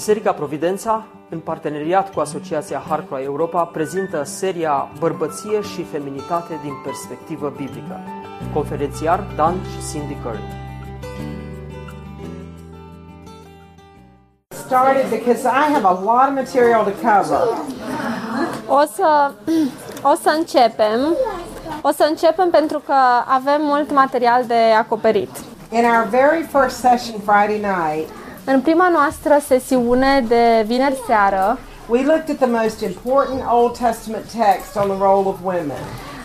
Biserica Providența, în parteneriat cu Asociația Harcroa Europa, prezintă seria Bărbăție și feminitate din perspectivă biblică. Conferențiar Dan și Cindy Curry. started because I have a lot of material to cover. O să, o să începem. O să începem pentru că avem mult material de acoperit. In our very first session Friday night, În prima noastră sesiune de vineri seară, we looked at the most important Old Testament text on the role of women.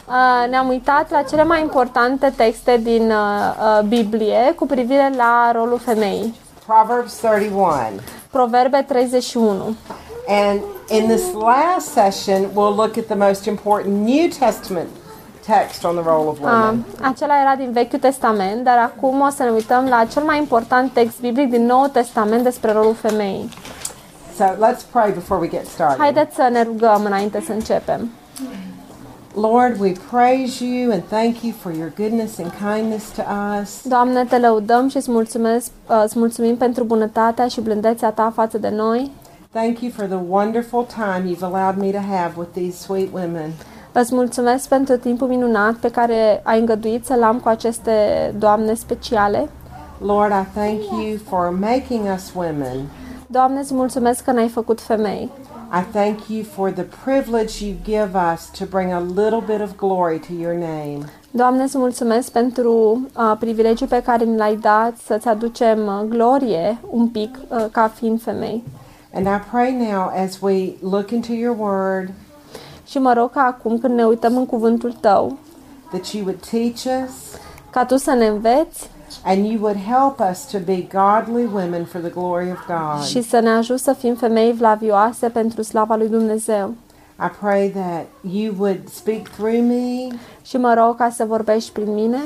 uh, ne-am uitat la cele mai importante texte din uh, uh, Biblie cu privire la rolul femeii. Proverbs 31. Proverbe 31. And in this last session, we'll look at the most important New Testament text on the role of Uh, women. acela era din Vechiul Testament, dar acum o să ne uităm la cel mai important text biblic din Noul Testament despre rolul femeii. So let's pray before we get started. Haideți să ne rugăm înainte să începem. Lord, we praise you and thank you for your goodness and kindness to us. Doamne, te lăudăm și îți, mulțumesc, uh, îți mulțumim pentru bunătatea și blândețea ta față de noi. Thank you for the wonderful time you've allowed me to have with these sweet women. Îți mulțumesc pentru timpul minunat pe care ai îngăduit să-l am cu aceste doamne speciale. Lord, I thank you for making us women. Doamne, îți mulțumesc că ne-ai făcut femei. I thank you for the privilege you give us to bring a little bit of glory to your name. Doamne, îți mulțumesc pentru uh, privilegiul pe care ni l-ai dat să-ți aducem uh, glorie un pic uh, ca fiind femei. And I pray now as we look into your word Și mă rog ca acum când ne uităm în cuvântul tău, that you would teach us ca tu să ne înveți and you would help us to be godly women for the glory of God. și să ne ajut să fim femei vlavioase pentru slava lui Dumnezeu. I pray that you would speak through me Și mă rog ca să vorbești prin mine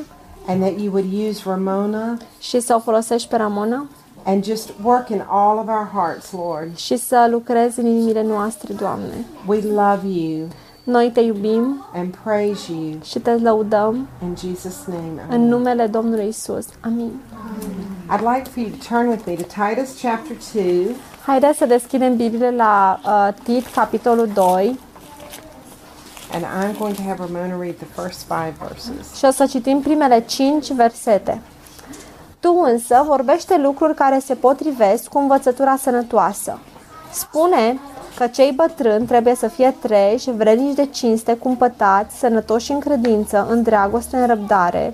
and that you would use Ramona și să o folosești pe Ramona and just work in all of our hearts, Lord. și să lucrezi în inimile noastre, Doamne. We love you Noi te iubim and praise you și te lăudăm in Jesus' name. în Amen. numele Domnului Isus. Amin. I'd like for you to turn with me to Titus chapter 2, Haideți să deschidem Biblie la uh, Tit, capitolul 2 and I'm going to have Ramona read the first five verses. și o să citim primele 5 versete. Tu însă vorbește lucruri care se potrivesc cu învățătura sănătoasă. Spune că cei bătrâni trebuie să fie treji, vrednici de cinste, cumpătați, sănătoși în credință, în dragoste, în răbdare.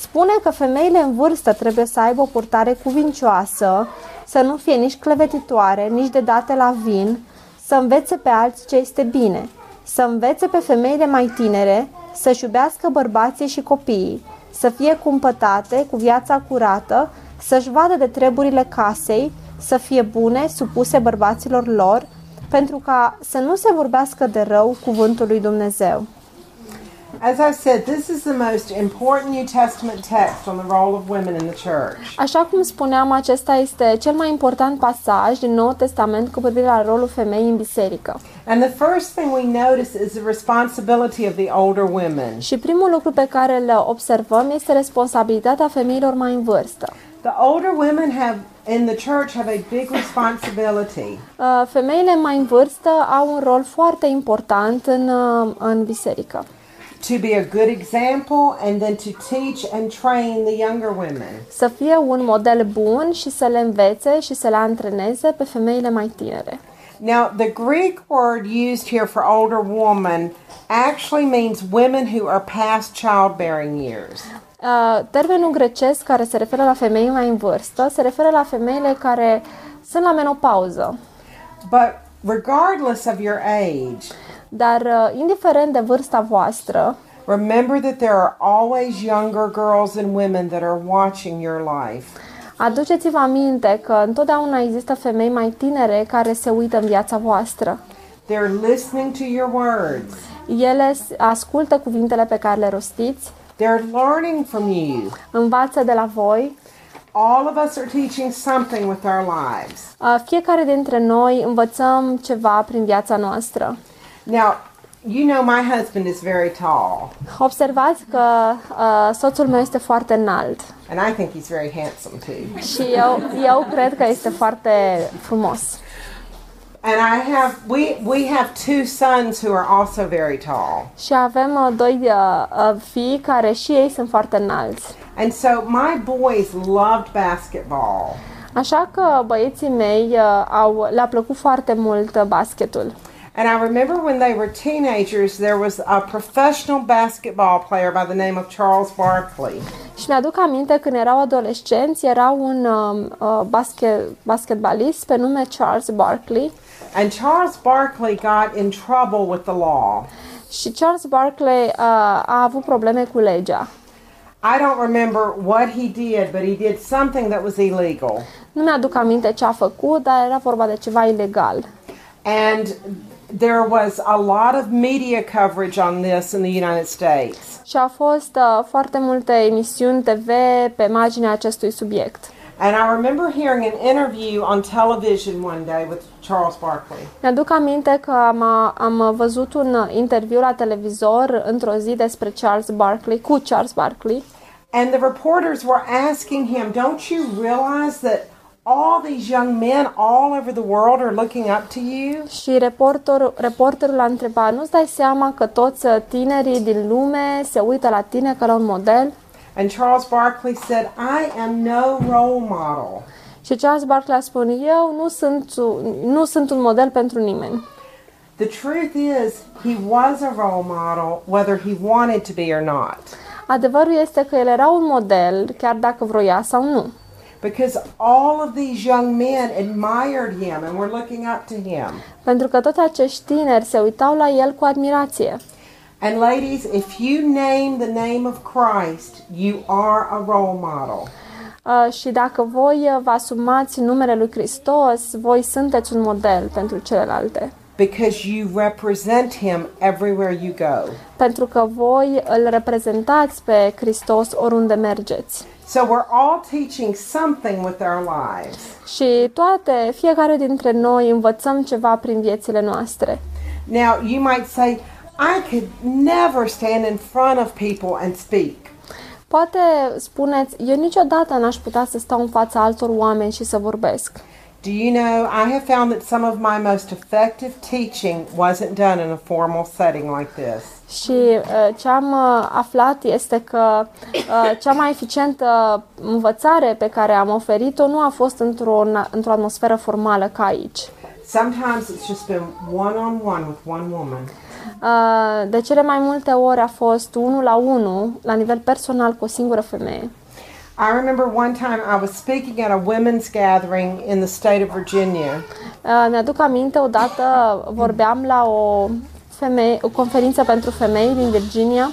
Spune că femeile în vârstă trebuie să aibă o purtare cuvincioasă, să nu fie nici clevetitoare, nici de date la vin, să învețe pe alții ce este bine, să învețe pe femeile mai tinere să-și iubească bărbații și copiii, să fie cumpătate cu viața curată, să-și vadă de treburile casei, să fie bune, supuse bărbaților lor, pentru ca să nu se vorbească de rău cuvântul lui Dumnezeu. As I said, this is the most important New Testament text on the role of women in the church. Așa cum spuneam, acesta este cel mai important pasaj din Noul Testament cu privire la rolul femeii în biserică. And the first thing we notice is the responsibility of the older women. Și primul lucru pe care îl observăm este responsabilitatea femeilor mai în vârstă. The older women have in the church have a big responsibility. Uh, Femeile mai în vârstă au un rol foarte important în, uh, în biserică. To be a good example and then to teach and train the younger women. Să fie un model bun și să le învețe și să le antreneze pe femeile mai tinere. Now, the Greek word used here for older woman actually means women who are past childbearing years. Uh, Termenul grecesc care se referă la femei mai în vârstă se referă la femeile care sunt la menopauză. But regardless of your age, Dar uh, indiferent de vârsta voastră, remember that there are always younger girls and women that are watching your life. aduceți-vă aminte că întotdeauna există femei mai tinere care se uită în viața voastră. They're listening to your words. Ele s- ascultă cuvintele pe care le rostiți, They're learning from you. învață de la voi. All of us are teaching something with our lives. Uh, Fiecare dintre noi învățăm ceva prin viața noastră. Now, you know my husband is very tall, Observați că uh, soțul meu este foarte înalt and I think he's very handsome too. și eu, eu cred că este foarte frumos. And I have we we have two sons who are also very tall. Și avem uh, doi uh, uh, fii care și ei sunt foarte înalți. And so my boys loved basketball. Așa că băieții mei uh, au, le-a plăcut foarte mult uh, basketul. And I remember when they were teenagers, there was a professional basketball player by the name of Charles Barkley. Și mi-aduc aminte când erau adolescenți, era un um, uh, basket, basketbalist pe nume Charles Barkley And Charles Barkley got in trouble with the law. și Charles Barkley uh, a avut probleme cu legea. I don't remember what he did, but he did something that was illegal. Nu mi-aduc aminte ce a făcut, dar era vorba de ceva ilegal. And there was a lot of media coverage on this in the United States. Și a fost uh, foarte multe emisiuni TV pe marginea acestui subiect. And I remember hearing an interview on television one day with Charles Barkley. Mi-aduc aminte că am, am văzut un interviu la televizor într-o zi despre Charles Barkley, cu Charles Barkley. And the reporters were asking him, Don't you realize that all these young men all over the world are looking up to you? Și reporter, reporterul a întrebat, nu-ți dai seama că toți uh, tinerii din lume se uită la tine ca la un model? And Charles Barkley said, I am no role model. Și Charles Barkley a spus, eu nu sunt, nu sunt un model pentru nimeni. The truth is, he was a role model whether he wanted to be or not. Adevărul este că el era un model, chiar dacă vroia sau nu. Because all of these young men admired him and were looking up to him. Pentru că toți acești tineri se uitau la el cu admirație. And ladies, if you name the name of Christ, you are a role model. Uh, și dacă voi uh, vă asumați numele lui Hristos, voi sunteți un model pentru celelalte. Because you represent him everywhere you go. Pentru că voi îl reprezentați pe Hristos oriunde mergeți. So we're all teaching something with our lives. Și toate, fiecare dintre noi învățăm ceva prin viețile noastre. Now, you might say, I could never stand in front of people and speak. Poate spuneți, eu niciodată n-aș putea să stau în fața altor oameni și să vorbesc. Do you know, I have found that some of my most effective teaching wasn't done in a formal setting like this. Și uh, ce am uh, aflat este că uh, cea mai eficientă învățare pe care am oferit-o nu a fost într-o, într-o atmosferă formală ca aici. Sometimes it's just been one on one with one woman. Uh, de cele mai multe ori a fost unul la unul, la nivel personal, cu o singură femeie. I remember one time I was speaking at a women's gathering in the state of Virginia, Uh, mi-aduc aminte, odată vorbeam la o, femeie, o conferință pentru femei din Virginia.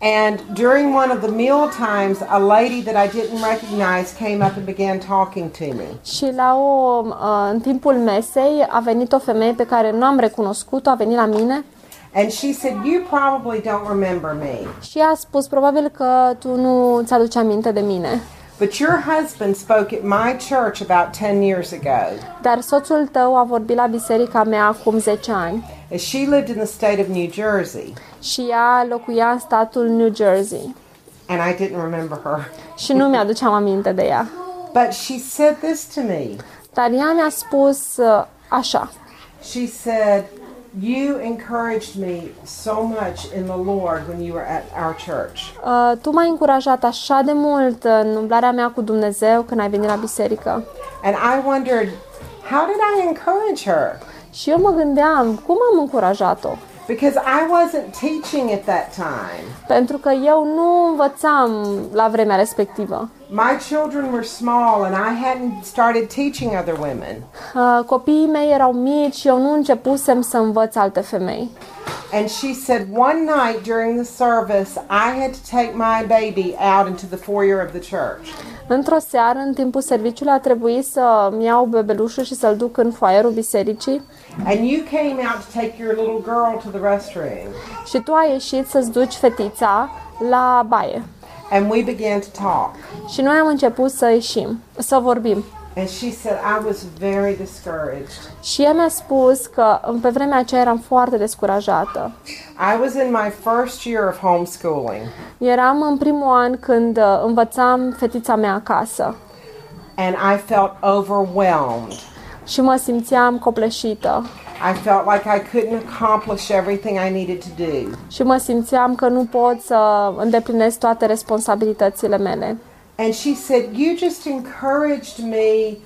And during one of the meal times, a lady that I didn't recognize came up and began talking to me. și la o, uh, în timpul mesei a venit o femeie pe care nu am recunoscut-o, a venit la mine And she said, You probably don't remember me, și a spus probabil că tu nu ți-aduci aminte de mine. but your husband spoke at my church about 10 years ago. Dar soțul tău a vorbit la biserica mea acum 10 ani As she lived in the state of New Jersey, și ea locuia în statul New Jersey and I didn't remember her. și nu mi-aduceam aminte de ea. But she said this to me. Dar ea mi-a spus uh, așa. She said, You encouraged me so much in the Lord when you were at our church. Uh, tu m-ai încurajat așa de mult în umblarea mea cu Dumnezeu când ai venit la biserică. And I wondered, How did I encourage her? Și eu mă gândeam, cum am încurajat-o? Because I wasn't teaching at that time. Pentru că eu nu învățam la vremea respectivă. My children were small and I hadn't started teaching other women. Uh, copiii mei erau mici și eu nu începusem să învăț alte femei. And she said one night during the service, I had to take my baby out into the foyer of the church. Într-o seară, în timpul serviciului, a trebuit să-mi iau bebelușul și să-l duc în foaierul bisericii And you came out to take your little girl to the restroom. și tu ai ieșit să-ți duci fetița la baie. And we began to talk. Și noi am început să ieșim, să vorbim. And she said, I was very discouraged. Și ea mi-a spus că pe vremea aceea eram foarte descurajată. I was in my first year of homeschooling, Eram în primul an când uh, învățam fetița mea acasă and I felt overwhelmed. Și mă simțeam copleșită I felt like I couldn't accomplish everything I needed to do. și mă simțeam că nu pot să îndeplinesc toate responsabilitățile mele. And she said, You just encouraged me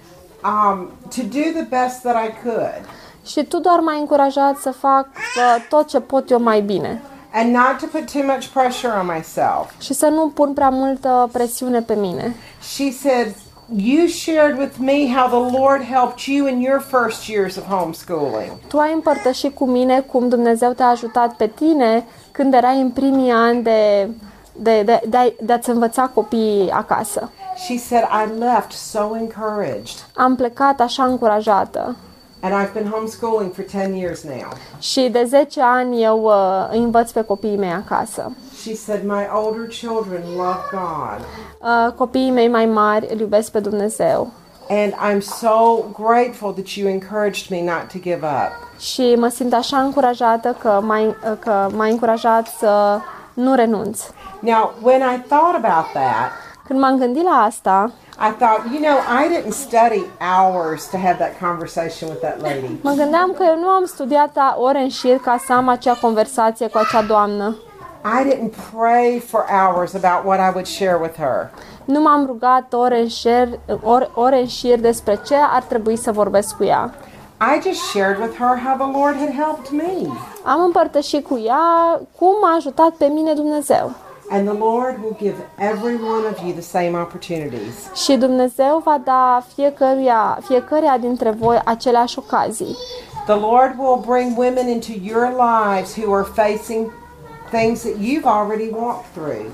um, to do the best that I could Și tu doar m-ai încurajat să fac uh, tot ce pot eu mai bine and not to put too much pressure on myself. și să nu pun prea multă presiune pe mine. She said, You shared with me how the Lord helped you in your first years of homeschooling. Tu ai împărtășit cu mine cum Dumnezeu te-a ajutat pe tine când erai în primii ani de, de, de, de, a- de a-ți învăța copiii acasă. She said, I left so encouraged. Am plecat așa încurajată And I've been homeschooling for 10 years now. și de 10 ani eu uh, îi învăț pe copiii mei acasă. She said, My older children love God. Uh, copiii mei mai mari îl iubesc pe Dumnezeu And I'm so grateful that you encouraged me not to give up. și mă simt așa încurajată că m-ai, uh, că m-ai încurajat să nu renunț. Now, when I thought about that, Când m-am gândit la asta, I thought, you know, I didn't study hours to have that conversation with that lady. mă gândeam că eu nu am studiat a- ore în șir ca să am acea conversație cu acea doamnă. I didn't pray for hours about what I would share with her. Nu m-am rugat ore în, șir, ore, ore în șir despre ce ar trebui să vorbesc cu ea. I just shared with her how the Lord had helped me. Am împărtășit cu ea cum m-a ajutat pe mine Dumnezeu. And the Lord will give every one of you the same opportunities. Și Dumnezeu va da fiecăruia, fiecăruia dintre voi aceleași ocazii. The Lord will bring women into your lives who are facing things that you've already walked through.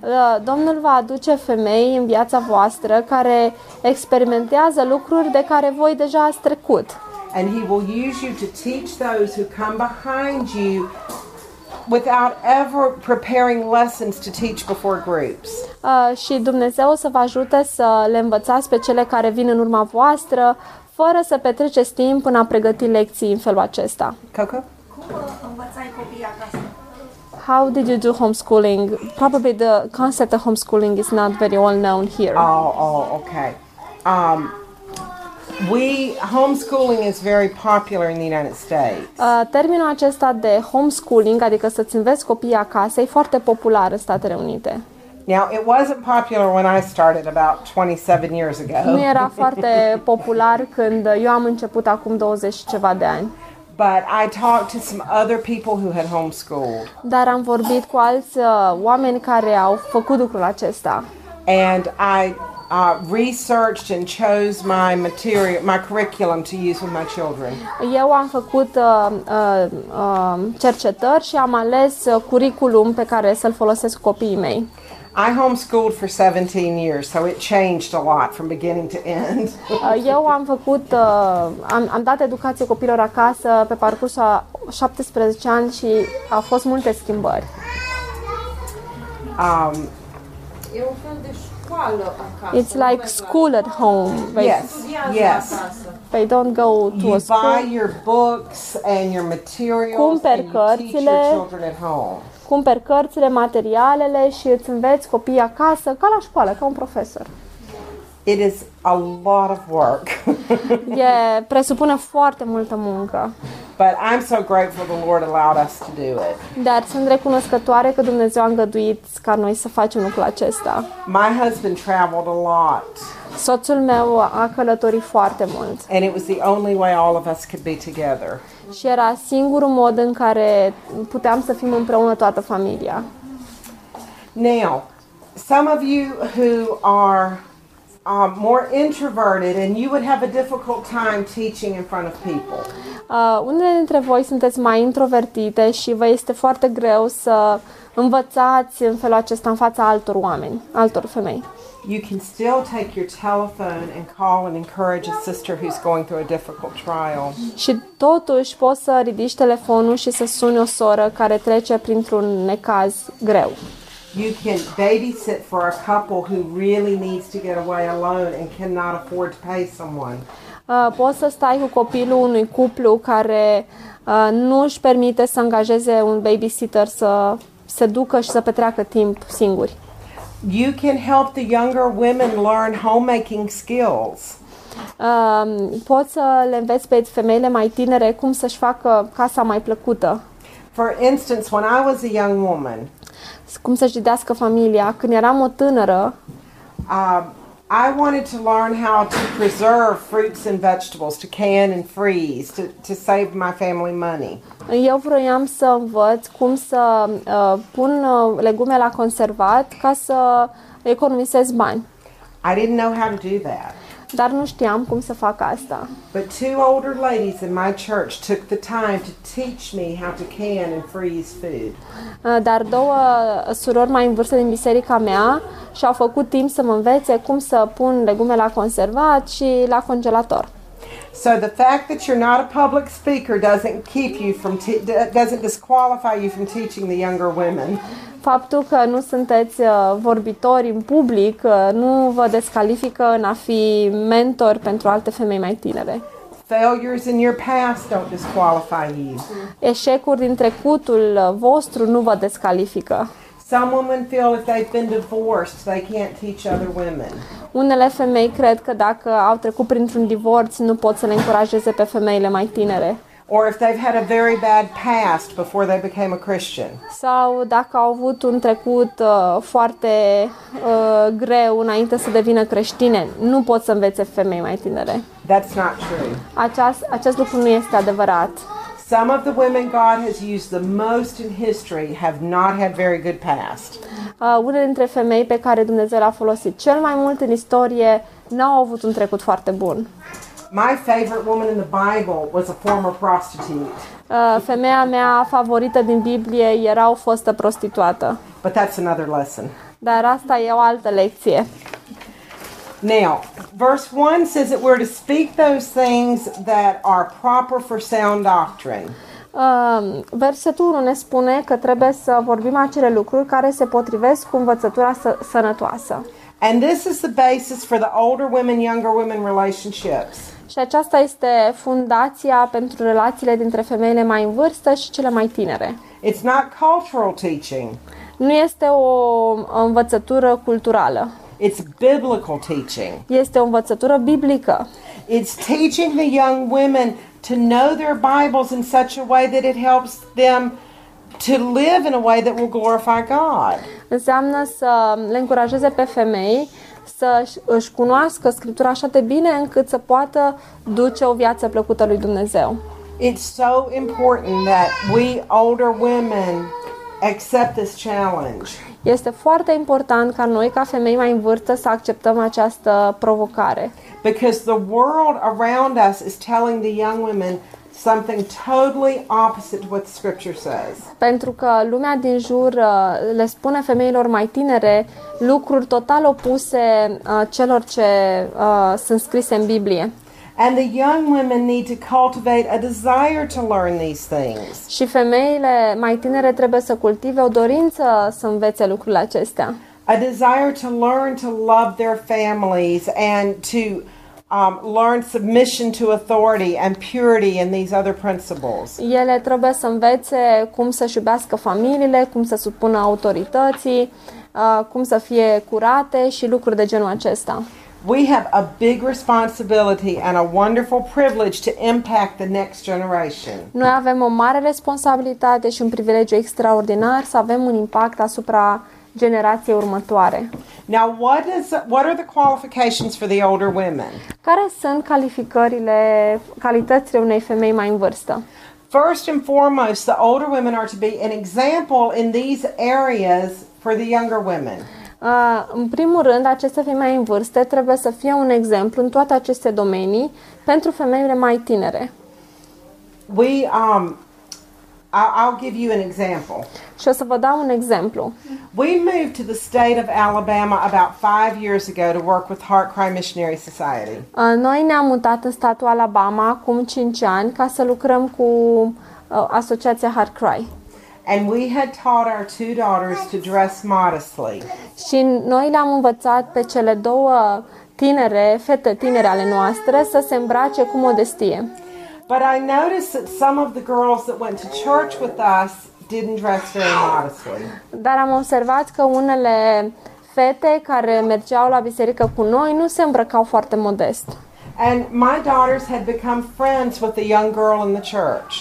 Uh, Domnul va aduce femei în viața voastră care experimentează lucruri de care voi deja ați trecut. And He will use you to teach those who come behind you without ever preparing lessons to teach before groups. Uh, și Dumnezeu o să vă ajute să le învățați pe cele care vin în urma voastră, fără să petreceți timp în a pregăti lecții în felul acesta. Coco? învățai copiii acasă? How did you do homeschooling? Probably the concept of homeschooling is not very well known here. Oh, oh, okay. Um, we homeschooling is very popular in the United States. Uh, termenul acesta de homeschooling, adică să-ți înveți copiii acasă, e foarte popular în Statele Unite. Now, it wasn't popular when I started about 27 years Nu ago, era foarte popular când eu am început acum 20 și ceva de ani. But I talked to some other people who had homeschooled, Dar am vorbit cu alți uh, oameni care au făcut lucrul acesta. and I uh, researched and chose my material, my curriculum to use with my children. Eu am făcut uh, uh, uh, cercetări și am ales uh, curriculum pe care să-l folosesc copiii mei. I homeschooled for 17 years, so it changed a lot from beginning to end. Uh, eu am făcut, uh, am, am dat educație copilor acasă pe parcursul a 17 ani și au fost multe schimbări. Um, E un fel de școală acasă. It's like school at home. They, yes, yes. they don't go to You a school. buy your books and your materials Cumperi and you teach your cărțile. children at home. Cumperi cărțile, materialele și îți înveți copiii acasă ca la școală, ca un profesor. It is a lot of work, E, presupune foarte multă muncă, but I'm so grateful the Lord allowed us to do it. dar sunt recunoscătoare că Dumnezeu a îngăduit ca noi să facem lucrul acesta. My husband traveled a lot, Soțul meu a călătorit foarte mult and it was the only way all of us could be together. și era singurul mod în care puteam să fim împreună toată familia. Now, some of you who are um, more introverted and you would have a difficult time teaching in front of people. Uh, unele dintre voi sunteți mai introvertite și vă este foarte greu să învățați în felul acesta în fața altor oameni, altor femei. You can still take your telephone and call and encourage a sister who's going through a difficult trial. Și totuși poți să ridici telefonul și să suni o soră care trece printr-un necaz greu. You can babysit for a couple who really needs to get away alone and cannot afford to pay someone. Uh, poți să stai cu copilul unui cuplu care uh, nu își permite să angajeze un babysitter să se ducă și să petreacă timp singuri. You can help the younger women learn homemaking skills. Uh, poți să le înveți pe femeile mai tinere cum să-și facă casa mai plăcută, For instance, when I was a young woman, cum să-și zidească familia. Când eram o tânără, um, I wanted to learn how to preserve fruits and vegetables, to can and freeze, to, to save my family money. eu vroiam să învăț cum să uh, pun uh, legume la conservat ca să economisesc bani. I didn't know how to do that. Dar nu știam cum să fac asta. But two older ladies in my church took the time to teach me how to can and freeze food. Uh, Dar două surori mai în vârstă din biserica mea și-au făcut timp să mă învețe cum să pun legume la conservat și la congelator. So the fact that you're not a public speaker doesn't keep you from te- d- doesn't disqualify you from teaching the younger women. Faptul că nu sunteți uh, vorbitori în public uh, nu vă descalifică în a fi mentor pentru alte femei mai tinere. Failures in your past don't disqualify you. Eșecuri din trecutul uh, vostru nu vă descalifică. Some women feel if they've been divorced, they can't teach other women. Unele femei cred că dacă au trecut printr-un divorț nu pot să le încurajeze pe femeile mai tinere. Or if they've had a very bad past before they became a Christian. Sau dacă au avut un trecut uh, foarte uh, greu înainte să devină creștine, nu pot să învețe femei mai tinere. That's not true. Aceast, acest lucru nu este adevărat. Some of the women God has used the most in history have not had very good past. Uh, unele dintre femei pe care Dumnezeu le-a folosit cel mai mult în istorie n-au avut un trecut foarte bun. My favorite woman in the Bible was a former prostitute, Uh, femeia mea favorită din Biblie era o fostă prostituată. but that's another lesson. Dar asta e o altă lecție. Now, verse 1 says that we're to speak those things that are proper for sound doctrine. Uh, versetul 1 ne spune că trebuie să vorbim acele lucruri care se potrivesc cu învățătura să- sănătoasă. And this is the basis for the older women, younger women relationships. Și aceasta este fundația pentru relațiile dintre femeile mai în vârstă și cele mai tinere. It's not cultural teaching, Nu este o învățătură culturală, it's biblical teaching. este o învățătură biblică. It's teaching the young women to know their Bibles in such a way that it helps them to live in a way that will glorify God. Înseamnă să le încurajeze pe femei să își cunoască Scriptura așa de bine încât să poată duce o viață plăcută lui Dumnezeu. It's so important that we older women accept this challenge. Este foarte important ca noi, ca femei mai în vârstă, să acceptăm această provocare. Because the world around us is telling the young women something totally opposite to what the scripture says. Pentru că lumea din jur uh, le spune femeilor mai tinere lucruri total opuse uh, celor ce uh, sunt scrise în Biblie. And the young women need to cultivate a desire to learn these things. Și femeile mai tinere trebuie să cultive o dorință să învețe lucrurile acestea. A desire to learn to love their families and to um, learn submission to authority and purity and these other principles. Ele trebuie să învețe cum să-și iubească familiile, cum să supună autorității, uh, cum să fie curate și lucruri de genul acesta. We have a big responsibility and a wonderful privilege to impact the next generation. Noi avem o mare responsabilitate și un privilegiu extraordinar să avem un impact asupra generației următoare. Now, what is what are the qualifications for the older women? Care sunt calificările, calitățile unei femei mai în vârstă? First and foremost, the older women are to be an example in these areas for the younger women. Uh, în primul rând, aceste femei mai în vârstă trebuie să fie un exemplu în toate aceste domenii pentru femeile mai tinere. We um I'll, I'll give you an example. Și o să vă dau un exemplu. We moved to the state of Alabama about five years ago to work with Heart Cry Missionary Society. Uh, Noi ne-am mutat în statul Alabama acum 5 ani ca să lucrăm cu uh, Asociația Heart Cry. And we had taught our two daughters to dress modestly. Și noi le-am învățat pe cele două tinere, fete tinere ale noastre, să se îmbrace cu modestie. But I noticed that some of the girls that went to church with us didn't dress very modestly. Dar am observat că unele fete care mergeau la biserică cu noi nu se îmbrăcau foarte modest. And my daughters had become friends with the young girl in the church.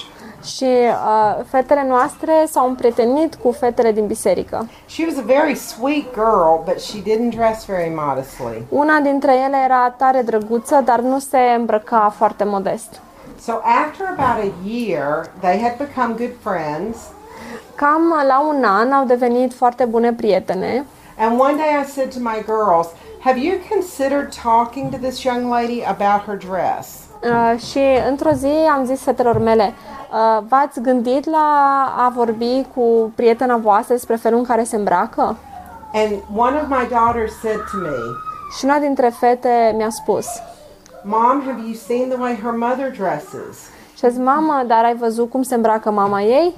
Și uh, fetele noastre s-au împrietenit cu fetele din biserică. She was a very sweet girl, but she didn't dress very modestly. Una dintre ele era tare drăguță, dar nu se îmbrăca foarte modest. So after about a year, they had become good friends. Cam la un an au devenit foarte bune prietene And one day I said to my girls, Have you considered talking to this young lady about her dress? Uh, și într-o zi am zis fetelor mele, uh, v-ați gândit la a vorbi cu prietena voastră despre felul în care se îmbracă? And one of my daughters said to me, Și una dintre fete mi-a spus, Mom, have you seen the way her mother dresses? și a zis, mamă, dar ai văzut cum se îmbracă mama ei?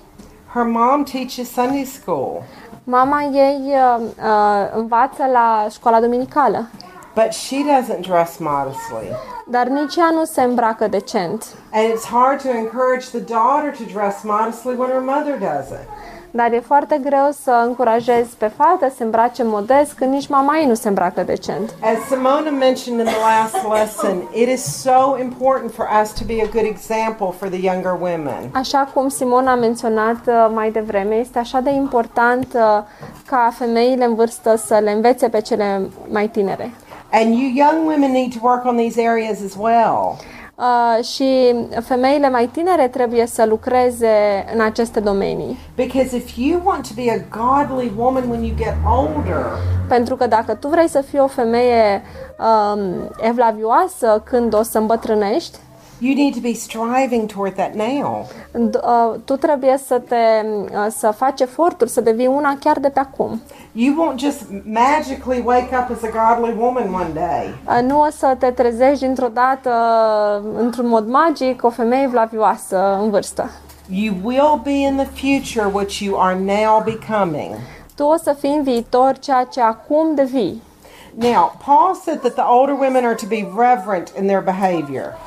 Her mom teaches Sunday school, Mama ei uh, uh, învață la școala duminicală, but she doesn't dress modestly. Dar nici ea nu se îmbracă decent. And it's hard to encourage the daughter to dress modestly when her mother doesn't. Dar e foarte greu să încurajezi pe fată să se îmbrace modest când nici mama ei nu se îmbracă decent. As Simona mentioned in the last lesson, it is so important for us to be a good example for the younger women. Așa cum Simona a menționat uh, mai devreme, este așa de important uh, ca femeile în vârstă să le învețe pe cele mai tinere. And you young women need to work on these areas as well. Uh, și femeile mai tinere trebuie să lucreze în aceste domenii. Because if you want to be a godly woman when you get older, Pentru că dacă tu vrei să fii o femeie um, evlavioasă când o să îmbătrânești, you need to be striving toward that now. uh, tu trebuie să te uh, să faci eforturi să devii una chiar de pe acum. You won't just magically wake up as a godly woman one day. Uh, Nu o să te trezești dintr-o dată într-un mod magic o femeie evlavioasă în vârstă. You will be in the future what you are now becoming. Tu o să fii în viitor ceea ce acum devii. Now, Paul said that the older women are to be reverent in their behavior.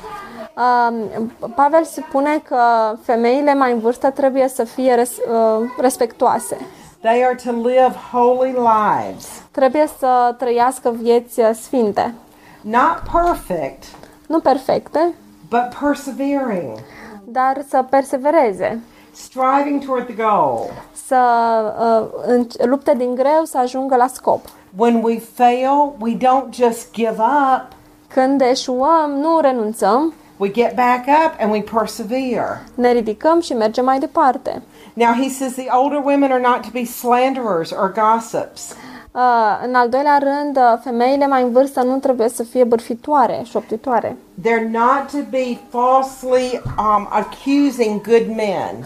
Um, Pavel spune că femeile mai în vârstă trebuie să fie res, uh, respectoase. They are to live holy lives, Trebuie să trăiască vieți uh, sfinte. not perfect, Nu perfecte, but persevering, dar să persevereze. striving toward the goal. Să uh, în, lupte din greu să ajungă la scop. When we fail, we don't just give up, Când eșuăm, nu renunțăm, we get back up and we persevere. ne ridicăm și mergem mai departe. Now, he says the older women are not to be slanderers or gossips. Uh, în al doilea rând, uh, femeile mai în vârstă nu trebuie să fie bârfitoare, șoptitoare. They're not to be falsely um, accusing good men.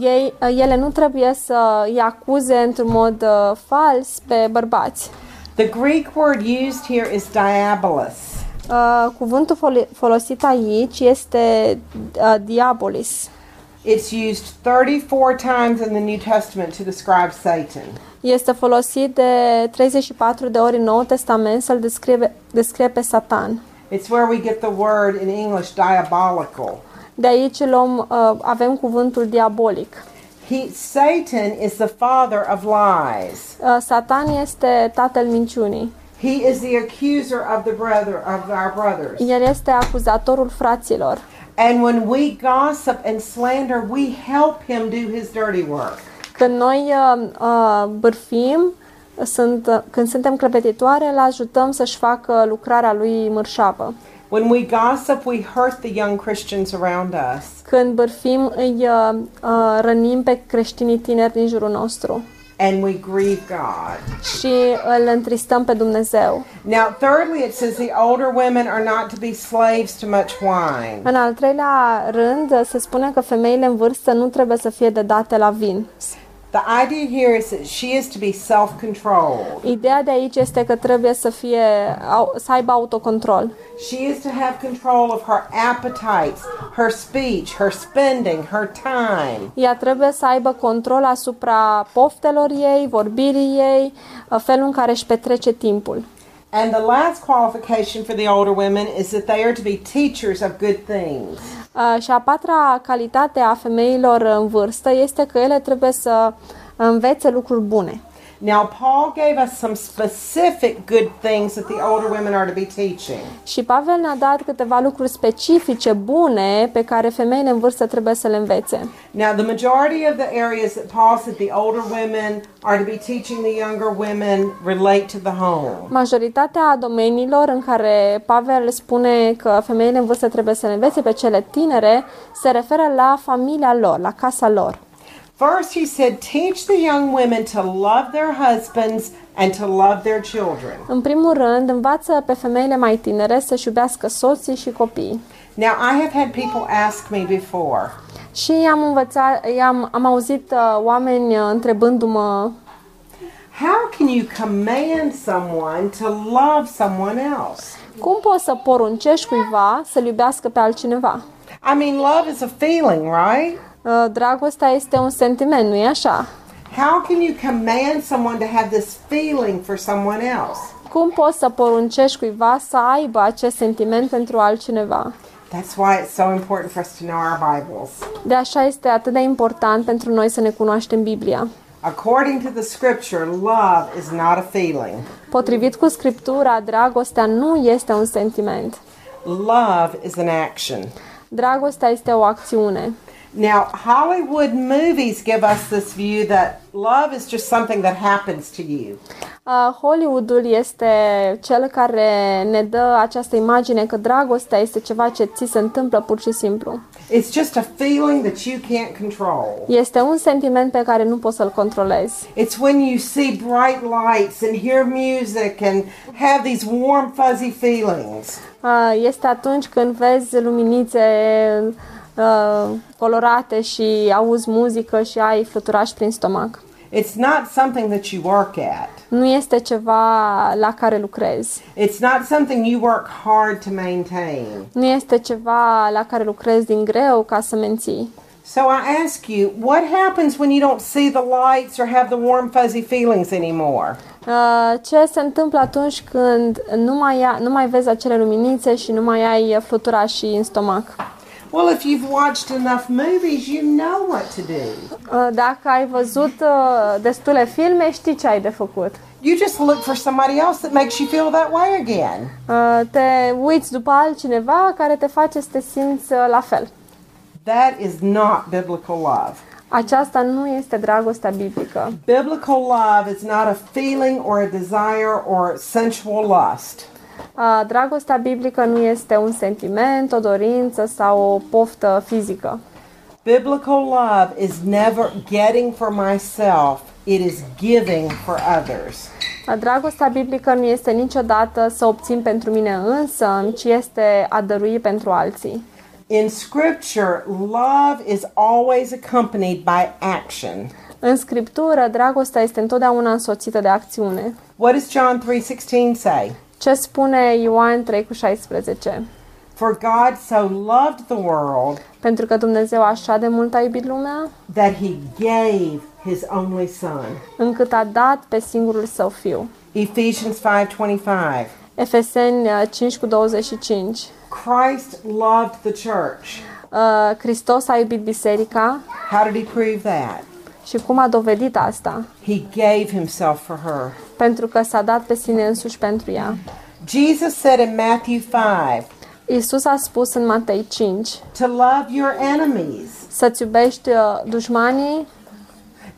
Ei, uh, ele nu trebuie să îi acuze într-un mod uh, fals pe bărbați. The Greek word used here is diabolos. Uh, cuvântul fol- folosit aici este uh, diabolis. It's used 34 times in the New Testament to describe Satan. Este folosit de 34 de ori în Noul Testament să-l descrie, descrie pe Satan. It's where we get the word in English diabolical. De aici luăm, uh, avem cuvântul diabolic. He, Satan is the father of lies. Uh, Satan este tatăl minciunii. He is the accuser of the brother of our brothers. El este acuzatorul fraților. And when we gossip and slander, we help him do his dirty work. Când noi uh, uh, bârfim, sunt, uh, când suntem clăpetitoare, îl ajutăm să-și facă lucrarea lui mărșavă. When we gossip, we hurt the young Christians around us. Când bârfim, îi uh, uh, rănim pe creștinii tineri din jurul nostru And we grieve God. și îl întristăm pe Dumnezeu. Now, thirdly, it says the older women are not to be slaves to much wine. În al treilea rând, se spune că femeile în vârstă nu trebuie să fie dedate la vin. The idea here is that she is to be self controlled. Ideea de aici este că trebuie să fie să aibă autocontrol. She is to have control of her appetites, her speech, her spending, her time. Ea trebuie să aibă control asupra poftelor ei, vorbirii ei, felul în care își petrece timpul. And the last qualification for the older women is that they are to be teachers of good things. Uh, Și a patra calitate a femeilor în vârstă este că ele trebuie să învețe lucruri bune. Now, Paul gave us some specific good things that the older women are to be teaching. Și Pavel ne-a dat câteva lucruri specifice, bune, pe care femeile în vârstă trebuie să le învețe. Now, the majority of the areas that Paul said the older women are to be teaching the younger women relate to the home. Majoritatea domeniilor în care Pavel spune că femeile în vârstă trebuie să le învețe pe cele tinere se referă la familia lor, la casa lor. First, he said, teach the young women to love their husbands and to love their children. În primul rând, învață pe femeile mai tinere să-și iubească soții și copiii. Now, I have had people ask me before, Și am învățat, am, am auzit uh, oameni uh, întrebându-mă how can you command someone to love someone else? cum poți să poruncești cuiva să-l iubească pe altcineva? I mean, love is a feeling, right? Uh, Dragostea este un sentiment, nu-i așa? How can you command someone to have this feeling for someone else? Cum poți să poruncești cuiva să aibă acest sentiment pentru altcineva? That's why it's so important for us to know our Bibles. De așa este atât de important pentru noi să ne cunoaștem Biblia. According to the scripture, love is not a feeling. Potrivit cu Scriptura, dragostea nu este un sentiment. Love is an action. Dragostea este o acțiune. Now, Hollywood movies give us this view that love is just something that happens to you. Uh, Hollywoodul este cel care ne dă această imagine că dragostea este ceva ce ți se întâmplă pur și simplu. It's just a feeling that you can't control. Este un sentiment pe care nu poți să-l controlezi. It's when you see bright lights and hear music and have these warm, fuzzy feelings. Uh, Este atunci când vezi luminițe uh, colorate și auzi muzică și ai fluturași prin stomac. It's not something that you work at. Nu este ceva la care lucrezi. It's not something you work hard to maintain. Nu este ceva la care lucrezi din greu ca să menții. So I ask you, what happens when you don't see the lights or have the warm, fuzzy feelings anymore? Uh, Ce se întâmplă atunci când nu mai, ia, nu mai vezi acele luminițe și nu mai ai fluturași în stomac? Well, if you've watched enough movies, you know what to do. Uh, Dacă ai văzut uh, destule filme, știi ce ai de făcut. You just look for somebody else that makes you feel that way again. Uh, Te uiți după altcineva care te face să te simți uh, la fel. That is not biblical love. Aceasta nu este dragostea biblică. Biblical love is not a feeling or a desire or sensual lust. Uh, Dragostea biblică nu este un sentiment, o dorință sau o poftă fizică. Biblical love is never getting for myself, it is giving for others. Uh, Dragostea biblică nu este niciodată să obțin pentru mine însă, ci este a dărui pentru alții. In scripture, love is always accompanied by action. În scriptură, dragostea este întotdeauna însoțită de acțiune. What does John 3:16 say? Ce spune Ioan 3 cu 16? For God so loved the world Pentru că Dumnezeu așa de mult a iubit lumea, that he gave his only son. încât a dat pe singurul său fiu. Ephesians 5:25. Efeseni uh, 5 cu 25. Christ loved the church. Uh, Hristos a iubit biserica How did he prove that? Și cum a dovedit asta? He gave himself for her. Pentru că s-a dat pe sine însuși pentru ea. Jesus said in Matthew 5 Isus a spus în Matei 5 to love your enemies. să-ți iubești uh, dușmanii.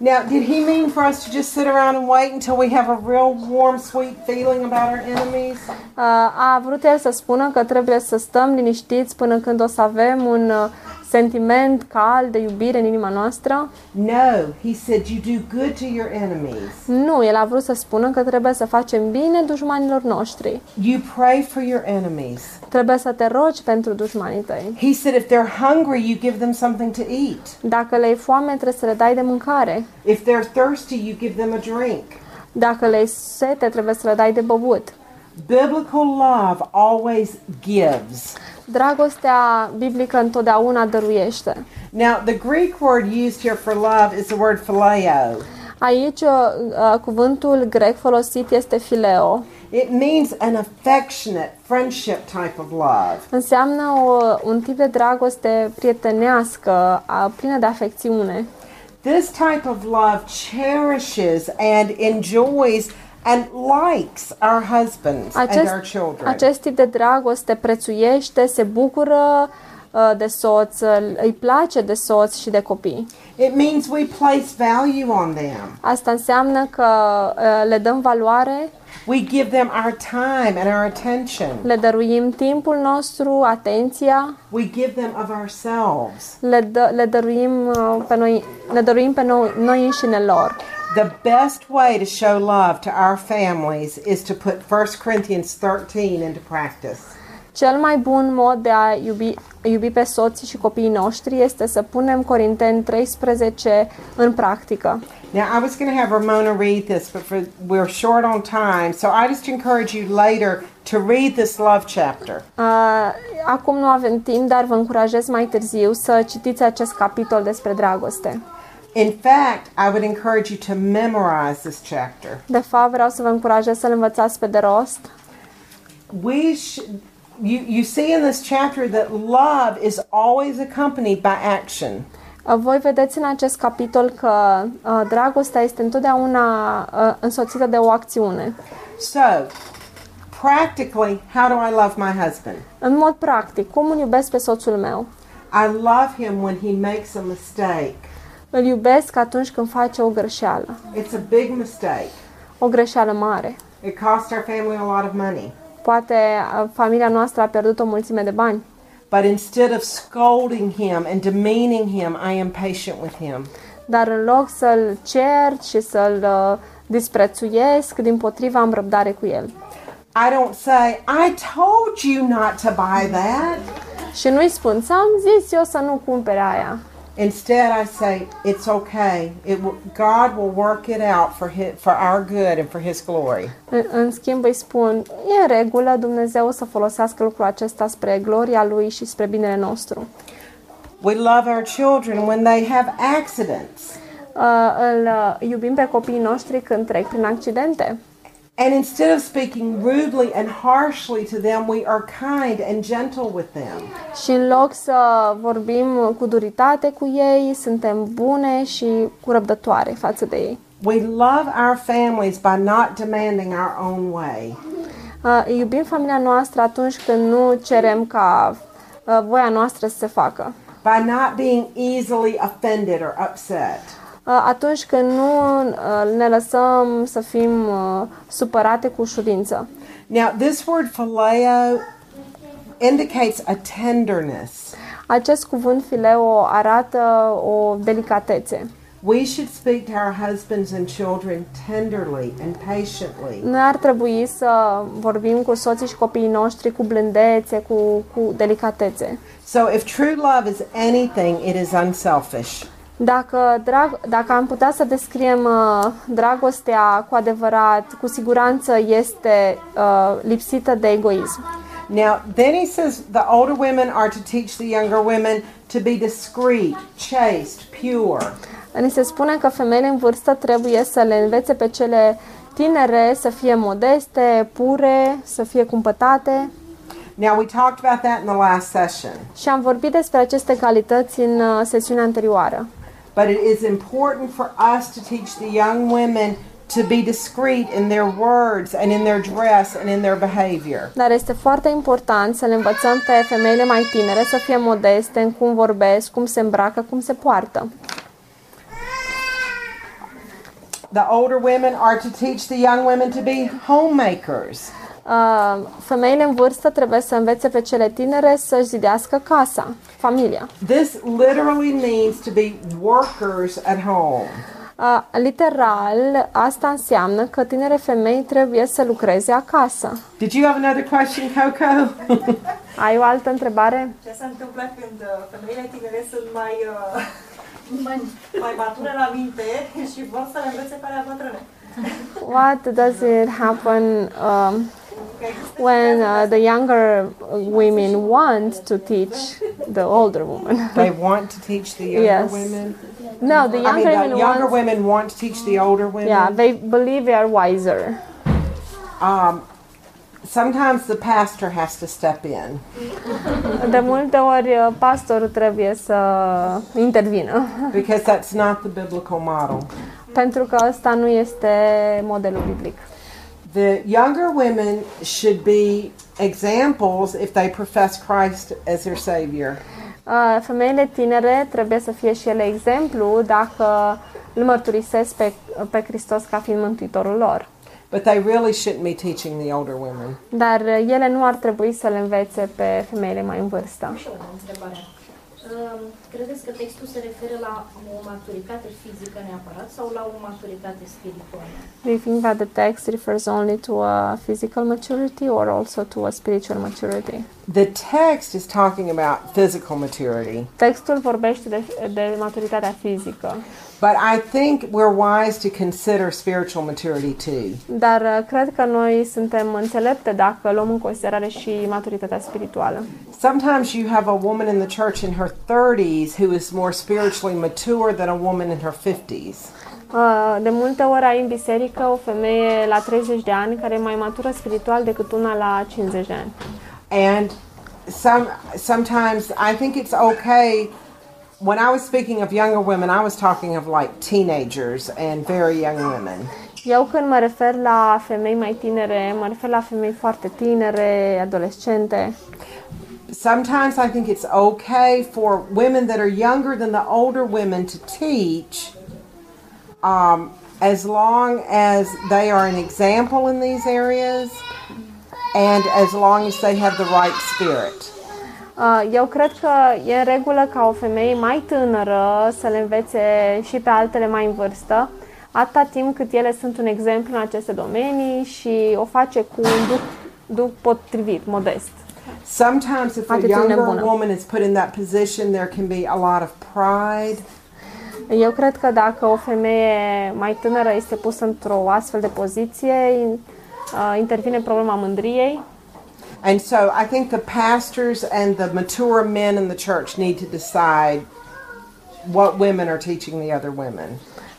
Now, did he mean for us to just sit around and wait until we have a real warm, sweet feeling about our enemies? Uh, A vrut el să spună că trebuie să stăm liniștiți până când o să avem un uh, sentiment cald de iubire în inima noastră? No, he said you do good to your enemies. Nu, el a vrut să spună că trebuie să facem bine dușmanilor noștri. You pray for your enemies. Trebuie să te rogi pentru dușmanii tăi. He said if they're hungry, you give them something to eat. Dacă le-ai foame, trebuie să le dai de mâncare. If they're thirsty, you give them a drink. Dacă le-ai sete, trebuie să le dai de băut. Biblical love always gives. Dragostea biblică întotdeauna dăruiește. Now, the Greek word used here for love is the word phileo. Aici uh, uh, cuvântul grec folosit este fileo. It means an affectionate friendship type of love. Înseamnă o, un tip de dragoste prietenească, a, plină de afecțiune. This type of love cherishes and enjoys and likes our husbands and Acest, our children. acest tip de dragoste prețuiește, se bucură uh, de soț, îl- îi place de soț și de copii. It means we place value on them. Asta înseamnă că uh, le dăm valoare, We give them our time and our attention. le dăruim timpul nostru, atenția, We give them of ourselves. le, dă, le dăruim uh, pe noi, ne dăruim pe noi, noi înșine lor. The best way to show love to our families is to put 1 Corinthians 13 into practice. Cel mai bun mod de a iubi, iubi pe soții și copiii noștri este să punem Corinteni 13 în practică. Now, I was going to have Ramona read this, but for, we're short on time, so I just encourage you later to read this love chapter. Uh, acum nu avem timp, dar vă încurajez mai târziu să citiți acest capitol despre dragoste. In fact, I would encourage you to memorize this chapter. De fapt, vreau să vă încurajez să-l învățați pe de rost. We sh- you, you see in this chapter that love is always accompanied by action. Uh, Voi vedeți în acest capitol că uh, dragostea este întotdeauna uh, însoțită de o acțiune. So, practically, how do I love my husband? În mod practic, cum îl iubesc pe soțul meu? I love him when he makes a mistake. Îl iubesc atunci când face o greșeală. It's a big mistake. O greșeală mare. It cost our family a lot of money. Poate uh, familia noastră a pierdut o mulțime de bani. But instead of scolding him and demeaning him, I am patient with him. Dar în loc să-l cert și să-l uh, disprețuiesc, din potriva am răbdare cu el. I don't say, I told you not to buy that. Și nu-i spun, ți-am zis eu să nu cumpere aia. Instead, I say, it's okay. It will, God will work it out for, his, for our good and for His glory. În, în schimb îi spun, e în regulă, Dumnezeu o să folosească lucrul acesta spre gloria Lui și spre binele nostru. We love our children when they have accidents. Uh, îl uh, iubim pe copiii noștri când trec prin accidente. And instead of speaking rudely and harshly to them, we are kind and gentle with them. Și în loc să vorbim cu duritate cu ei, suntem bune și cu răbdătoare față de ei. We love our families by not demanding our own way. Uh, iubim familia noastră atunci când nu cerem ca uh, voia noastră să se facă. by not being easily offended or upset. Uh, atunci când nu uh, ne lăsăm să fim uh, supărate cu ușurință. Now, this word phileo indicates a tenderness. Acest cuvânt fileo arată o delicatețe. We should speak to our husbands and children tenderly and patiently. Noi ar trebui să vorbim cu soții și copiii noștri cu blândețe, cu, cu delicatețe. So, if true love is anything, it is unselfish. Dacă, drag, dacă am putea să descriem uh, dragostea cu adevărat, cu siguranță este uh, lipsită de egoism. Now, then he says the older women are to teach the younger women to be discreet, chaste, pure. Ni se spune că femeile în vârstă trebuie să le învețe pe cele tinere să fie modeste, pure, să fie cumpătate. Now, we talked about that in the last session, Și am vorbit despre aceste calități în uh, sesiunea anterioară. But it is important for us to teach the young women to be discreet in their words and in their dress and in their behavior. Dar este foarte important să le învățăm pe femeile mai tinere să fie modeste în cum vorbesc, cum se îmbracă, cum se poartă. The older women are to teach the young women to be homemakers. Uh, femeile în vârstă trebuie să învețe pe cele tinere să-și zidească casa, familia. This literally means to be workers at home. Uh, literal, asta înseamnă că tinere femei trebuie să lucreze acasă. Did you have another question, Coco? Ai o altă întrebare? Ce se întâmplă când uh, femeile tinere sunt mai, uh, mai, mai mature la minte și vor să le învețe pe alea bătrâne? What does it happen um, when uh, the younger women want to teach the older woman? they want to teach the younger Yes. women. no, the younger, I mean, the women younger want. women want to teach the older women. Yeah, they believe they are wiser. Um, sometimes the pastor has to step in De multe ori uh, pastorul trebuie să intervină, because that's not the biblical model. pentru că ăsta nu este modelul biblic. The younger women should be examples if they profess Christ as their Savior. Uh, Femeile tinere trebuie să fie și ele exemplu dacă îl mărturisesc pe, pe Hristos ca fiind mântuitorul lor. But they really shouldn't be teaching the older women. Dar ele nu ar trebui să le învețe pe femeile mai în vârstă. Și o întrebare. Um, Credeți că textul se referă la o maturitate fizică neapărat sau la o maturitate spirituală? Do you think that the text refers only to a physical maturity or also to a spiritual maturity? The text is talking about physical maturity, Textul vorbește de, de maturitatea fizică, but I think we're wise to consider spiritual maturity too. dar uh, cred că noi suntem înțelepte dacă luăm în considerare și maturitatea spirituală. Sometimes you have a woman in the church in her 30s who is more spiritually mature than a woman in her 50s. Uh, De multe ori ai în biserică o femeie la 30 de ani care e mai matură spiritual decât una la 50 de ani. And some sometimes I think it's okay when I was speaking of younger women, I was talking of like teenagers and very young women. Eu când mă refer la femei mai tinere, mă refer la femei foarte tinere, adolescente. Sometimes I think it's okay for women that are younger than the older women to teach um, as long as they are an example in these areas and as long as they have the right spirit. Uh, Eu cred că e în regulă ca o femeie mai tânără să le învețe și pe altele mai în vârstă, atâta timp cât ele sunt un exemplu în aceste domenii și o face cu un duc, duc potrivit, modest. Sometimes, if a Atitudine younger bună. woman is put in that position, there can be a lot of pride. Eu cred că dacă o femeie mai tânără este pusă într-o astfel de poziție, in- uh, intervine problema mândriei And so I think the pastors and the mature men in the church need to decide what women are teaching the other women.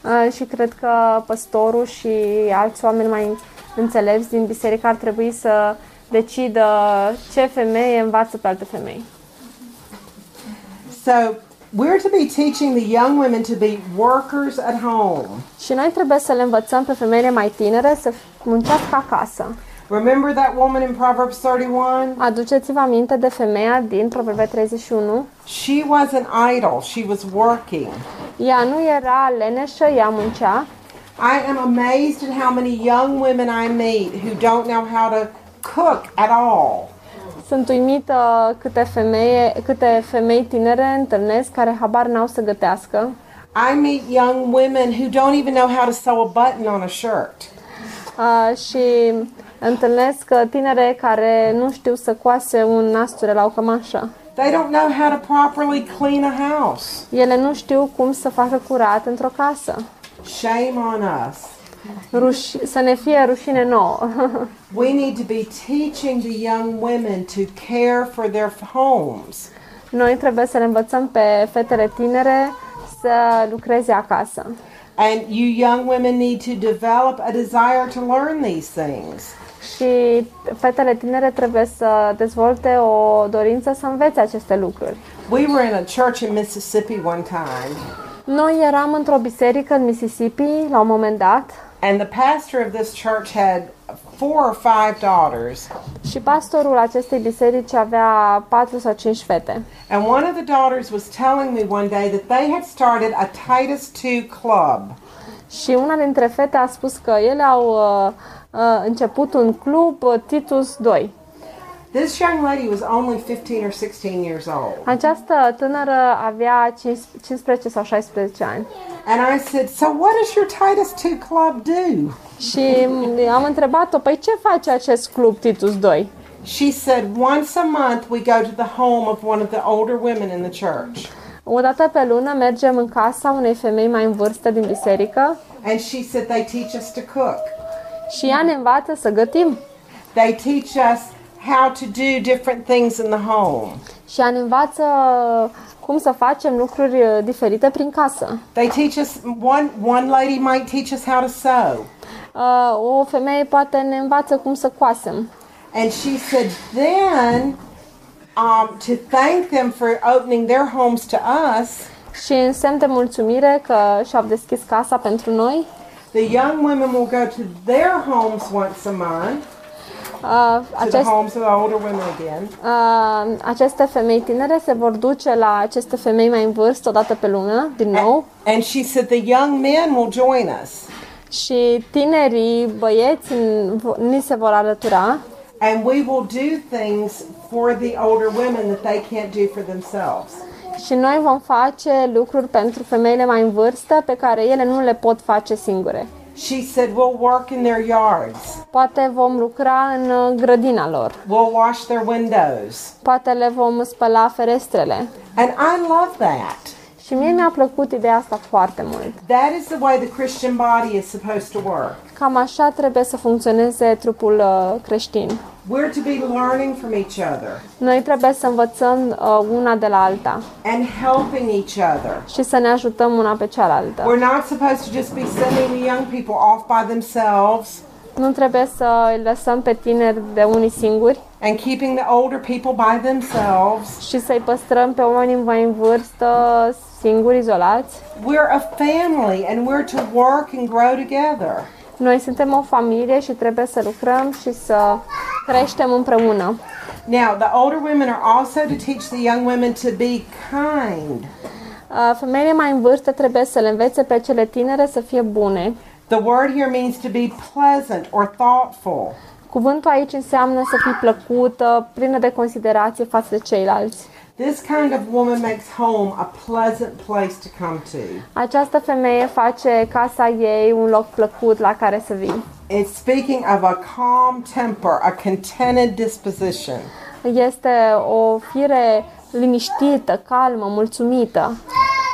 Uh, și cred că păstorul și alți oameni mai înțelepți din biserică ar trebui să decidă ce femeie învață pe alte femei. So we're to be teaching the young women to be workers at home. Și noi trebuie să le învățăm pe femeile mai tinere să muncească acasă. Remember that woman in Proverbs 31? Aduceți-vă aminte de femeia din Proverbe 31. She wasn't idle, she was working. Ea nu era leneșă, ea muncea. I am amazed at how many young women I meet who don't know how to cook at all. Sunt uimită câte, femeie, câte femei tinere întâlnesc care habar n-au să gătească. I meet young women who don't even know how to sew a button on a shirt. Uh, și întâlnesc uh, tinere care nu știu să coase un nasture la o cămașă. They don't know how to properly clean a house. Ele nu știu cum să facă curat într-o casă. Shame on us. Ruș- să ne fie rușine nouă. We need to be teaching the young women to care for their homes. Noi trebuie să le învățăm pe fetele tinere să lucreze acasă. And you young women need to develop a desire to learn these things. Și fetele tinere trebuie să dezvolte o dorință să învețe aceste lucruri. We were in a church in Mississippi one time, Noi eram într-o biserică în Mississippi la un moment dat and the pastor of this church had four or five daughters. și pastorul acestei biserici avea patru sau cinci fete. And one of the daughters was telling me one day that they had started a Titus II club. Și una dintre fete a spus că ele au uh, uh, început un club uh, Titus 2. This young lady was only 15 or 16 years old. Această tânără avea 15 sau 16 ani. And I said, So what does your Titus II club do? Și am întrebat-o, păi ce face acest club Titus 2? She said, Once a month we go to the home of one of the older women in the church. O dată pe lună mergem în casa unei femei mai în vârstă din biserică And she said, They teach us to cook. Și ea ne învață să gătim. They teach us how to do different things in the home. Și ea ne învață cum să facem lucruri uh, diferite prin casă. They teach us, one, one lady might teach us how to sew. Uh, o femeie poate ne învață cum să coasem. And she said, then um, to thank them for opening their homes to us, Și în semn de mulțumire că și-au deschis casa pentru noi, the young women will go to their homes once a month, uh, to the homes of the older women again. uh, aceste femei tinere se vor duce la aceste femei mai în vârstă odată pe lună, din nou, And she said the young men will join us. și tinerii băieți ni se vor alătura And we will do things for the older women that they can't do for themselves. Și noi vom face lucruri pentru femeile mai în vârstă pe care ele nu le pot face singure. She said we'll work in their yards. Poate vom lucra în uh, grădina lor, We'll wash their windows. poate le vom spăla ferestrele. And I love that. Și mie mi-a plăcut ideea asta foarte mult. That is the way the Christian body is supposed to work. Cam așa trebuie să funcționeze trupul uh, creștin. We're to be learning from each other Noi trebuie să învățăm uh, una de la alta and helping each other. și să ne ajutăm una pe cealaltă. We're not supposed to just be sending the young people off by themselves Nu trebuie să îi lăsăm pe tineri de unii singuri and keeping the older people by themselves. și să-i păstrăm pe oamenii mai în vârstă singuri, izolați. We're a family and we're to work and grow together. Noi suntem o familie și trebuie să lucrăm și să creștem împreună. Now, the older women are also to teach the young women to be kind. Uh, Femeile mai în vârstă trebuie să le învețe pe cele tinere să fie bune. The word here means to be pleasant or thoughtful. Cuvântul aici înseamnă să fii plăcută, plină de considerație față de ceilalți. This kind of woman makes home a pleasant place to come to. Această femeie face casa ei un loc plăcut la care să vii. It's speaking of a calm temper, a contented disposition. Este o fire liniștită, calmă, mulțumită.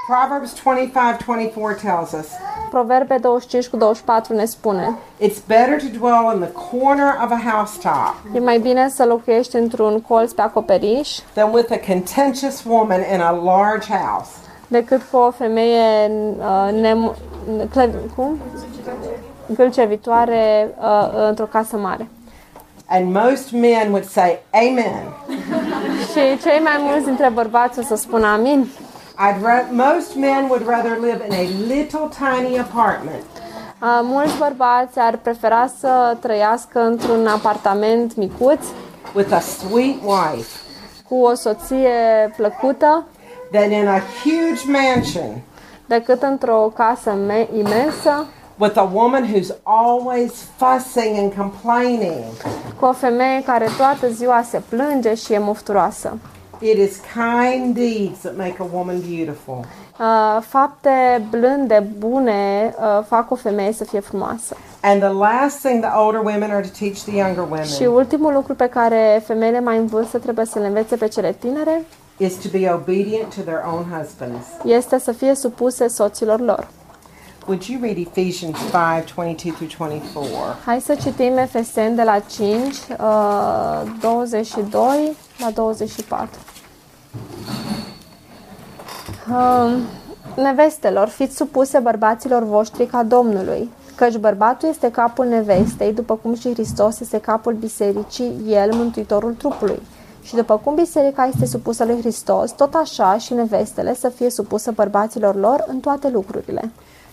Proverbs 25:24 tells us, Proverbe 25 cu 24 ne spune "It's better to dwell in the corner of a housetop E mai bine să locuiești într-un colț pe acoperiș than with a contentious woman in a large house." decât cu o femeie uh, nem, cle, cum? gâlcevitoare uh, într-o casă mare. And most men would say, "Amen." Și cei mai mulți dintre bărbați o să spună amin. I'd ra- most men would rather live in a little tiny apartment Uh, mulți bărbați ar prefera să trăiască într-un apartament micuț with a sweet wife cu o soție plăcută than in a huge mansion decât într-o casă me- imensă with a woman who's always fussing and complaining. cu o femeie care toată ziua se plânge și e mofturoasă. It is kind deeds that make a woman beautiful. Uh, fapte blânde, bune, uh, fac o femeie să fie frumoasă. And the last thing the older women are to teach the younger Și women ultimul lucru pe care femeile mai în vârstă trebuie să le învețe pe cele tinere is to be obedient to their own husbands. este să fie supuse soților lor. Would you read Ephesians 5 22 through 24? Hai să citim Efeseni de la 5, uh, 22 la 24. Um, nevestelor, fiți supuse bărbaților voștri ca Domnului, căci bărbatul este capul nevestei, după cum și Hristos este capul bisericii, el mântuitorul trupului. Și după cum biserica este supusă lui Hristos, tot așa și nevestele să fie supusă bărbaților lor în toate lucrurile.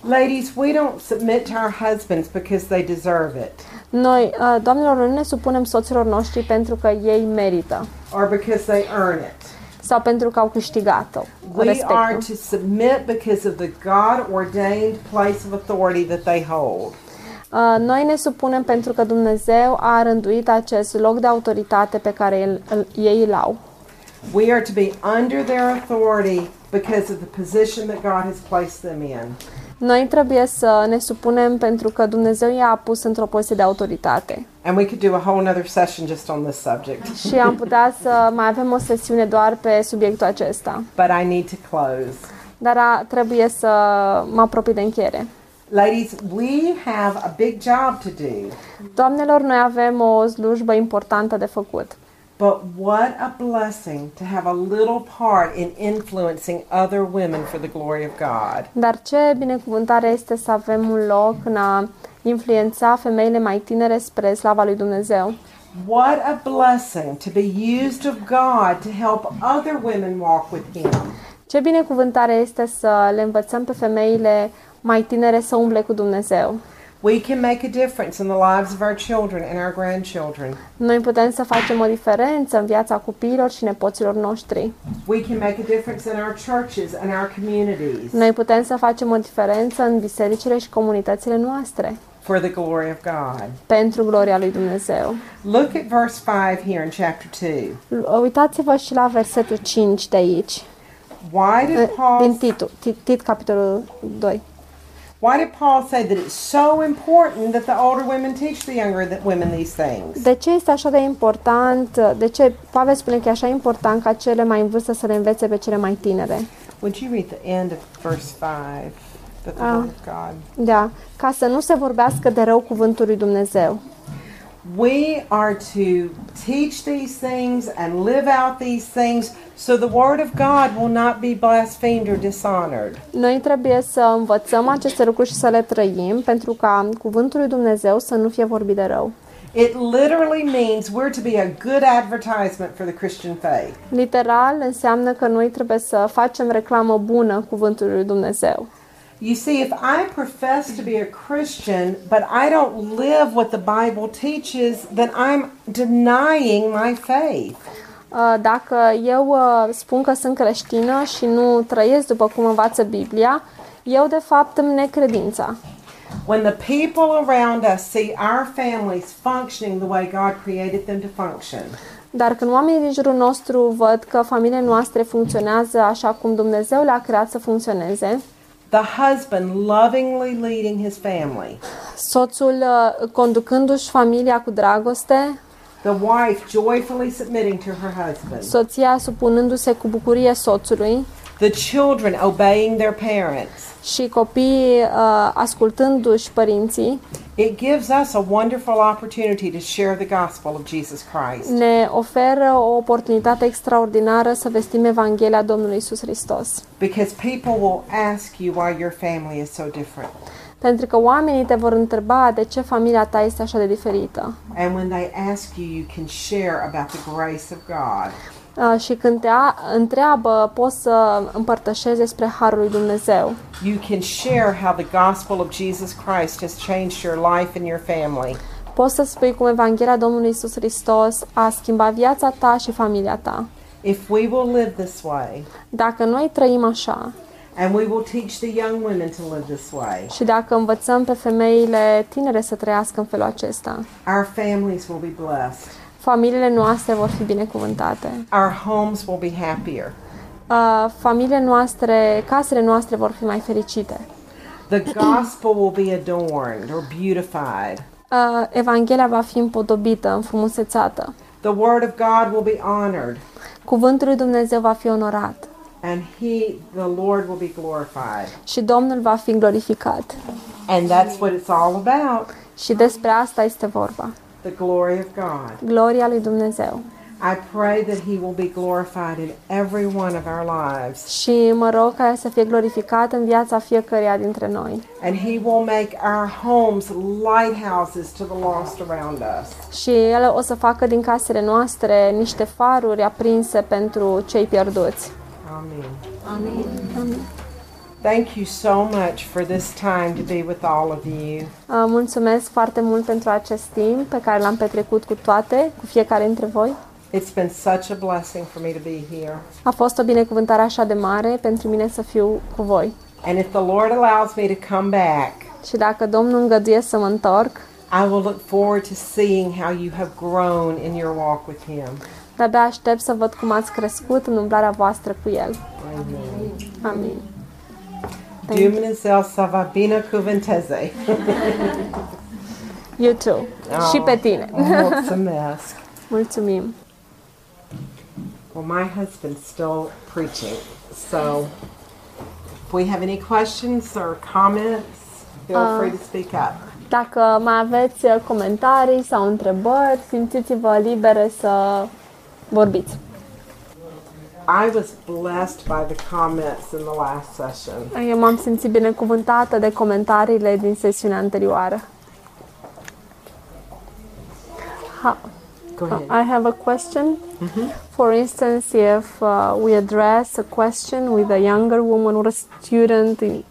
Ladies, we don't submit to our husbands because they deserve it Noi, uh, doamnelor, nu ne supunem soților noștri pentru că ei merită or because they earn it. sau pentru că au câștigat-o. We are Respectul. to submit because of the God ordained place of authority that they hold. Uh, Noi ne supunem pentru că Dumnezeu a rânduit acest loc de autoritate pe care el, îl- ei îl au. We are to be under their authority because of the position that God has placed them in. Noi trebuie să ne supunem pentru că Dumnezeu i-a pus într-o poziție de autoritate. And we could do a whole other session just on this subject. Și am putea să mai avem o sesiune doar pe subiectul acesta. But I need to close. Dar a, trebuie să mă apropii de încheiere. Ladies, we have a big job to do. Doamnelor, noi avem o slujbă importantă de făcut. But what a blessing to have a little part in influencing other women for the glory of God. Dar ce binecuvântare este să avem un loc în a influența femeile mai tinere spre slava lui Dumnezeu. What a blessing to be used of God to help other women walk with Him. Ce binecuvântare este să le învățăm pe femeile mai tinere să umble cu Dumnezeu. We can make a difference in the lives of our children and our grandchildren. Noi putem să facem o diferență în viața copiilor și nepoților noștri. We can make a difference in our churches and our communities Noi putem să facem o diferență în bisericile și comunitățile noastre for the glory of God. pentru gloria lui Dumnezeu. Look at verse 5 here in chapter 2. Uitați-vă și la versetul 5 de aici, Why did din Paul Titu, Tit, Tit capitolul 2. Why did Paul say that it's so important that the older women teach the younger th- women these things? De ce este așa de important, de ce Pavel spune că e așa important ca cele mai în vârstă să le învețe pe cele mai tinere? Would you read the end of verse 5? That the Ah. word of God. Da, ca să nu se vorbească de rău cuvântul lui Dumnezeu. We are to teach these things and live out these things so the word of God will not be blasphemed or dishonored. Noi trebuie să învățăm aceste lucruri și să le trăim pentru ca cuvântul lui Dumnezeu să nu fie vorbit de rău. It literally means we're to be a good advertisement for the Christian faith. Literal înseamnă că noi trebuie să facem reclamă bună cuvântului lui Dumnezeu. You see, if I profess to be a Christian, but I don't live what the Bible teaches, then I'm denying my faith. Uh, Dacă eu uh, spun că sunt creștină și nu trăiesc după cum învață Biblia, eu de fapt îmi necredința. When the people around us see our families functioning the way God created them to function, Dar când oamenii din jurul nostru văd că familiile noastre funcționează așa cum Dumnezeu le-a creat să funcționeze, the husband lovingly leading his family, soțul uh, conducându-și familia cu dragoste, the wife joyfully submitting to her husband, soția supunându-se cu bucurie soțului the children obeying their parents. și copiii uh, ascultându-și părinții, It gives us a wonderful opportunity to share the gospel of Jesus Christ. ne oferă o oportunitate extraordinară să vestim Evanghelia Domnului Isus Hristos. Because people will ask you why your family is so different. Pentru că oamenii te vor întreba de ce familia ta este așa de diferită. And when they ask you, you can share about the grace of God. Uh, și când te a- întreabă, poți să împărtășezi despre Harul lui Dumnezeu. You can share how the gospel of Jesus Christ has changed your life and your family. Poți să spui cum Evanghelia Domnului Isus Hristos a schimbat viața ta și familia ta. If we will live this way, Dacă noi trăim așa and we will teach the young women to live this way, și dacă învățăm pe femeile tinere să trăiască în felul acesta, our families will be blessed. Familiile noastre vor fi binecuvântate. Our homes will be happier. Uh, familiile noastre, casele noastre vor fi mai fericite. The gospel will be adorned or beautified. Uh, Evanghelia va fi împodobită, înfrumusețată. The word of God will be honored. Cuvântul lui Dumnezeu va fi onorat and he the lord will be glorified și Domnul va fi glorificat. and that's what it's all about Și despre asta este vorba. The glory of god Gloria lui Dumnezeu. i pray that he will be glorified in every one of our lives Și mă rog ca El să fie glorificat în viața fiecăruia dintre noi. and he will make our homes lighthouses to the lost around us Și El o să facă din casele noastre niște faruri aprinse pentru cei pierduți. amen Amin. Thank you so much for this time to be with all of you Uh, Mulțumesc foarte mult pentru acest timp pe care l-am petrecut cu toate, cu fiecare dintre voi. it's been such a blessing for me to be here A fost o binecuvântare așa de mare pentru mine să fiu cu voi. and if the lord allows me to come back Și dacă Domnul îngăduie să mă întorc, I will look forward to seeing how you have grown in your walk with Him. de-abia aștept să văd cum ați crescut în umblarea voastră cu El. Amen. Amin. Dumnezeu să vă binecuvânteze. You too. Oh. Și pe tine. Mulțumesc. Mulțumim. Well, my husband's still preaching, so if we have any questions or comments, feel free to speak up. Dacă mai aveți uh, comentarii sau întrebări, simțiți-vă libere să vorbiți. I was blessed by the comments in the last session. Eu m-am simțit binecuvântată de comentariile din sesiunea anterioară. How, Go ahead. I have a question. For instance, if uh, we address a question with a younger woman or a student, in,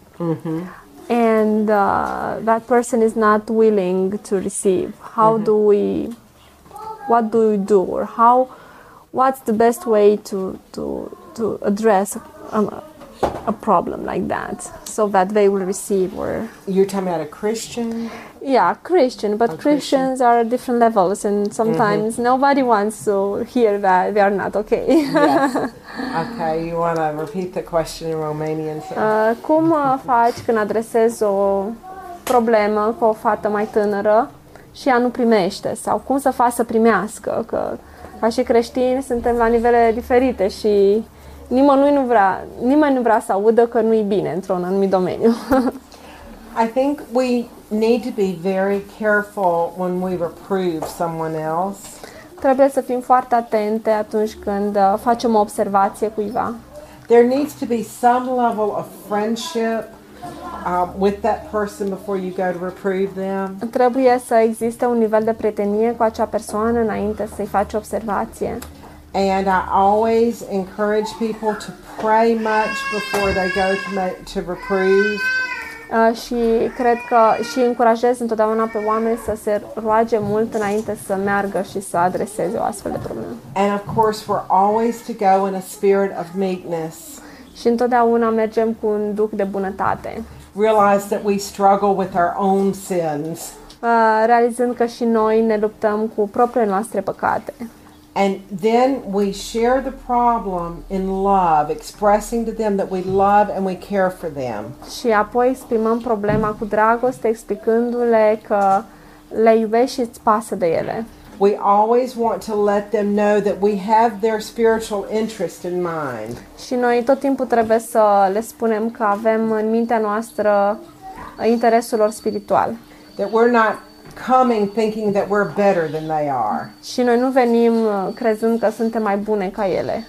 and uh, that person is not willing to receive, how do we? What do we do, or how? What's the best way to to to address um, a problem like that, so that they will receive or You're talking about a Christian? yeah, Christian, but Christians are at different levels, and sometimes nobody wants to hear that they are not okay. Yes. okay, you want to repeat the question in Romanian? sir? Uh, cum faci când adresezi o problemă cu o fată mai tânără și ea nu primește? Sau cum să faci să primească? Că ca și creștini suntem la nivele diferite și nimănui nu vrea, nimeni nu vrea să audă că nu-i bine într-un anumit domeniu. I think we need to be very careful when we reprove someone else. Trebuie să fim foarte atente atunci când uh, facem o observație cuiva. There needs to be some level of friendship um, with that person before you go to reprove them. Trebuie să existe un nivel de prietenie cu acea persoană înainte să-i faci observație. And I always encourage people to pray much before they go to make, to reprove. Uh, și cred că și încurajez întotdeauna pe oameni să se roage mult înainte să meargă și să adreseze o astfel de problemă. And of course, we're always to go in a spirit of meekness. Și întotdeauna mergem cu un duc de bunătate, Realize that we struggle with our own sins. uh, realizând că și noi ne luptăm cu propriile noastre păcate. And then we share the problem in love, expressing to them that we love and we care for them. Și apoi exprimăm problema cu dragoste, explicându-le că le iubești și îți pasă de ele. We always want to let them know that we have their spiritual interest in mind. Și noi tot timpul trebuie să le spunem că avem în mintea noastră uh, interesul lor spiritual. That we're not coming thinking that we're better than they are. Și noi nu venim uh, crezând că suntem mai bune ca ele.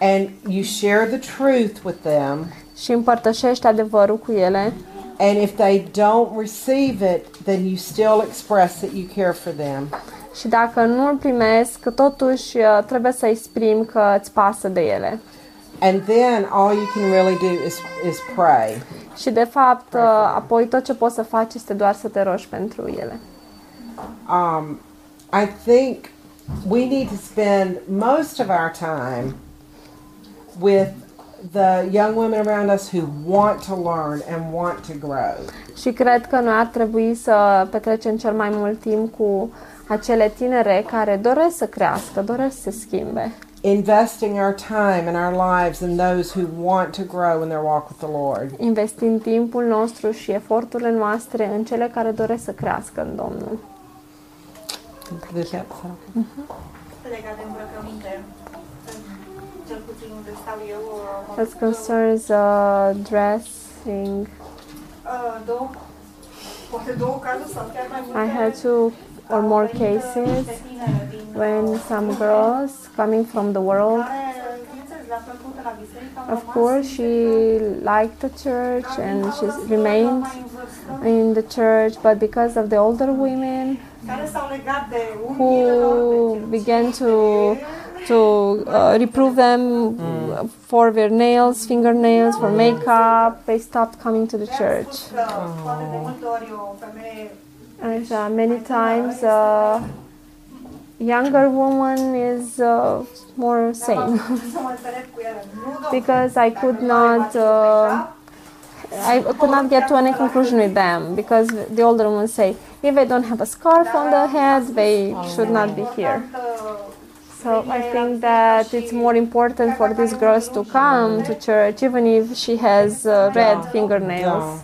And you share the truth with them. Și împărtășești adevărul cu ele. And if they don't receive it, then you still express that you care for them. Și dacă nu îl primesc, totuși uh, trebuie să exprim că îți pasă de ele. And then all you can really do is, is pray. Și de fapt, uh, apoi tot ce poți să faci este doar să te rogi pentru ele. Um, I think we need to spend most of our time with the young women around us who want to learn and want to grow. Și cred că noi ar trebui să petrecem cel mai mult timp cu acele tinere care doresc să crească, doresc să se schimbe. Investing our time and our lives in those who want to grow in their walk with the Lord. Investind timpul nostru și eforturile noastre în cele care doresc să crească în Domnul. legat de îmbrăcăminte. Cel puțin unde stau eu. m-am As dus, concerns uh, dressing, uh, două, poate două cazuri sau chiar mai multe. I had two or more cases when some girls coming from the world, of course, she liked the church and she remained în the church, but because of the older women who began to to uh, reprove them for their nails, fingernails, for makeup, they stopped coming to the church. spus And uh, many times, uh, younger woman is uh, more sane because I could not. Uh, I could not get to any conclusion with them because the older women say if they don't have a scarf on their head, they should not be here. So I think that it's more important for these girls to come to church, even if she has uh, red fingernails.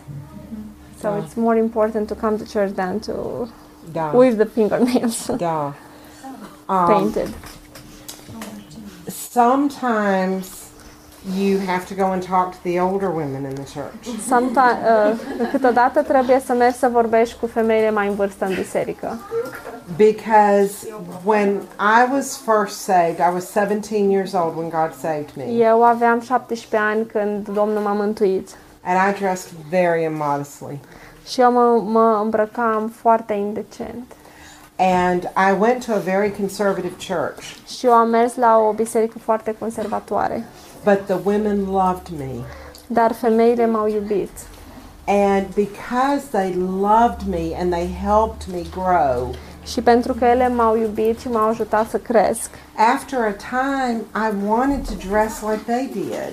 So it's more important to come to church than to Da. with the fingernails Da. Um, painted. sometimes you have to go and talk to the older women in the church. Sometimes, uh, câteodată trebuie să mergi să vorbești cu femeile mai în vârstă în biserică. Because when I was first saved, I was 17 years old when God saved me. Eu aveam 17 ani când Domnul m-a mântuit And I dressed very immodestly. și eu mă, mă îmbrăcam foarte indecent. And I went to a very conservative church, Și eu am mers la o biserică foarte conservatoare. but the women loved me. Dar femeile m-au iubit. And because they loved me and they helped me grow, Și pentru că ele m-au iubit și m-au ajutat să cresc, after a time, I wanted to dress like they did.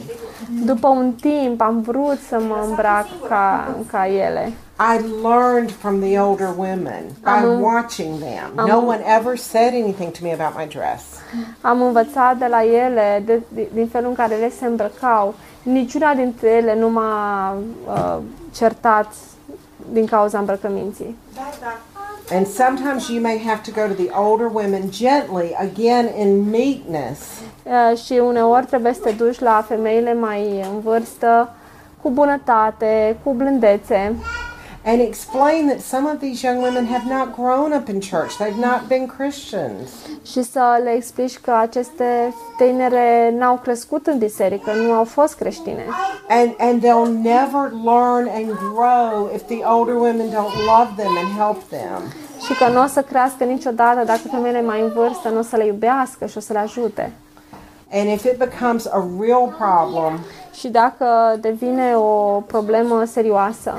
după un timp am vrut să mă îmbrac ca, ca ele. I learned from the older women by Um, watching them. No um, one ever said anything to me about my dress. Am învățat de la ele, de, de, din felul în care ele se îmbrăcau. Niciuna dintre ele nu m-a uh, certat din cauza îmbrăcăminții. Da, da. And sometimes you may have to go to the older women gently, again in meekness, Uh, și uneori trebuie să te duci la femeile mai în vârstă cu bunătate, cu blândețe and explain that some of these young women have not grown up in church. They've not been Christians. și să le explici că aceste tinere n-au crescut în biserică, nu au fost creștine. And, and they'll never learn and grow if the older women don't love them and help them. Și că nu o să crească niciodată dacă femeile mai în vârstă nu o să le iubească și o să le ajute. And if it becomes a real problem, Și dacă devine o problemă serioasă,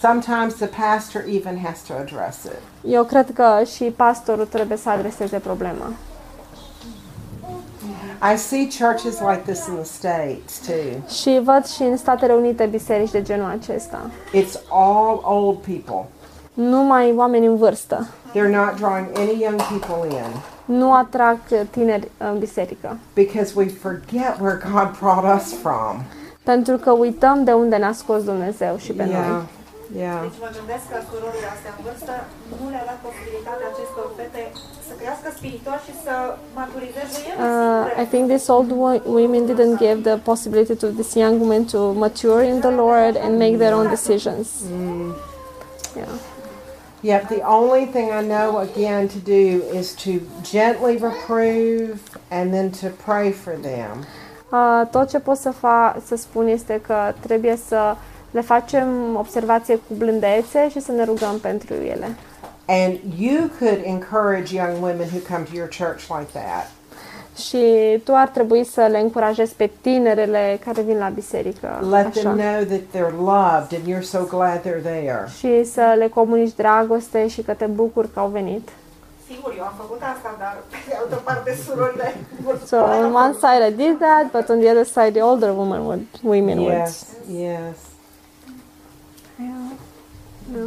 sometimes the pastor even has to address it. eu cred că și pastorul trebuie să adreseze problema. I see churches like this in the States too. Și văd și în Statele Unite biserici de genul acesta. It's all old people. Numai oameni în vârstă. They're not drawing any young people in Nu atrag tineri în biserică. because we forget where God brought us from. Pentru că uităm de unde ne-a scos Dumnezeu și pe Yeah, noi. Yeah. Deci mă gândesc că surorile astea în vârstă nu le-a dat posibilitatea acestor fete să crească spiritual și să maturizeze ele Uh, I think these old wo- women didn't give the possibility to these young women to mature in the Lord and make their own decisions. Yeah. Yep, the only thing I know again to do is to gently reprove and then to pray for them. Uh, tot ce pot să, fa- să spun este că trebuie să le facem observație cu blândețe și să ne rugăm pentru ele. And you could encourage young women who come to your church like that. Și tu ar trebui să le încurajezi pe tinerele care vin la biserică. Let them Așa. know that they're loved and you're so glad they're there. Și să le comunici dragoste și că te bucuri că au venit. Sigur, eu am făcut asta, dar pe de altă parte surorile vor So on one side I did that, but on the other side the older women would, women would. Yes, yes. No.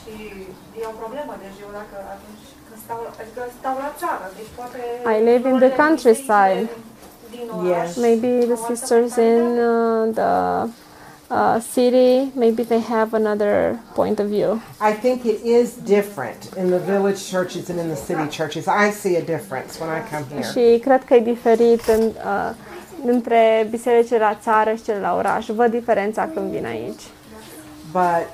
Și e o problemă, deci eu dacă atunci când stau, adică stau la țară, deci poate... I live in the countryside. bisericii Din oraș, Yes. Maybe the sisters in uh, the uh, city, maybe they have another point of view. I think it is different in the village churches and in the city churches. I see a difference when I come here. Și cred că e diferit în, uh, între bisericile la țară și cele la oraș. Văd diferența când vin aici. But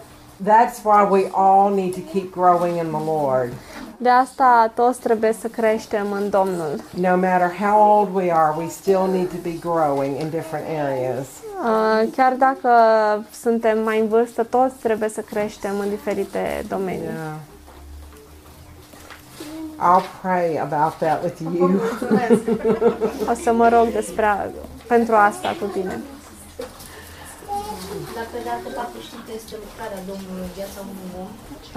that's why we all need to keep growing in the Lord. De asta toți trebuie să creștem în Domnul. No matter how old we are, we still need to be growing in different areas. Uh, chiar dacă suntem mai în vârstă, toți trebuie să creștem în diferite domenii. Yeah. I'll pray about that with you. O să mă rog despre pentru asta cu tine. Dar pe de altă parte știm că este lucrarea Domnului în viața unui om.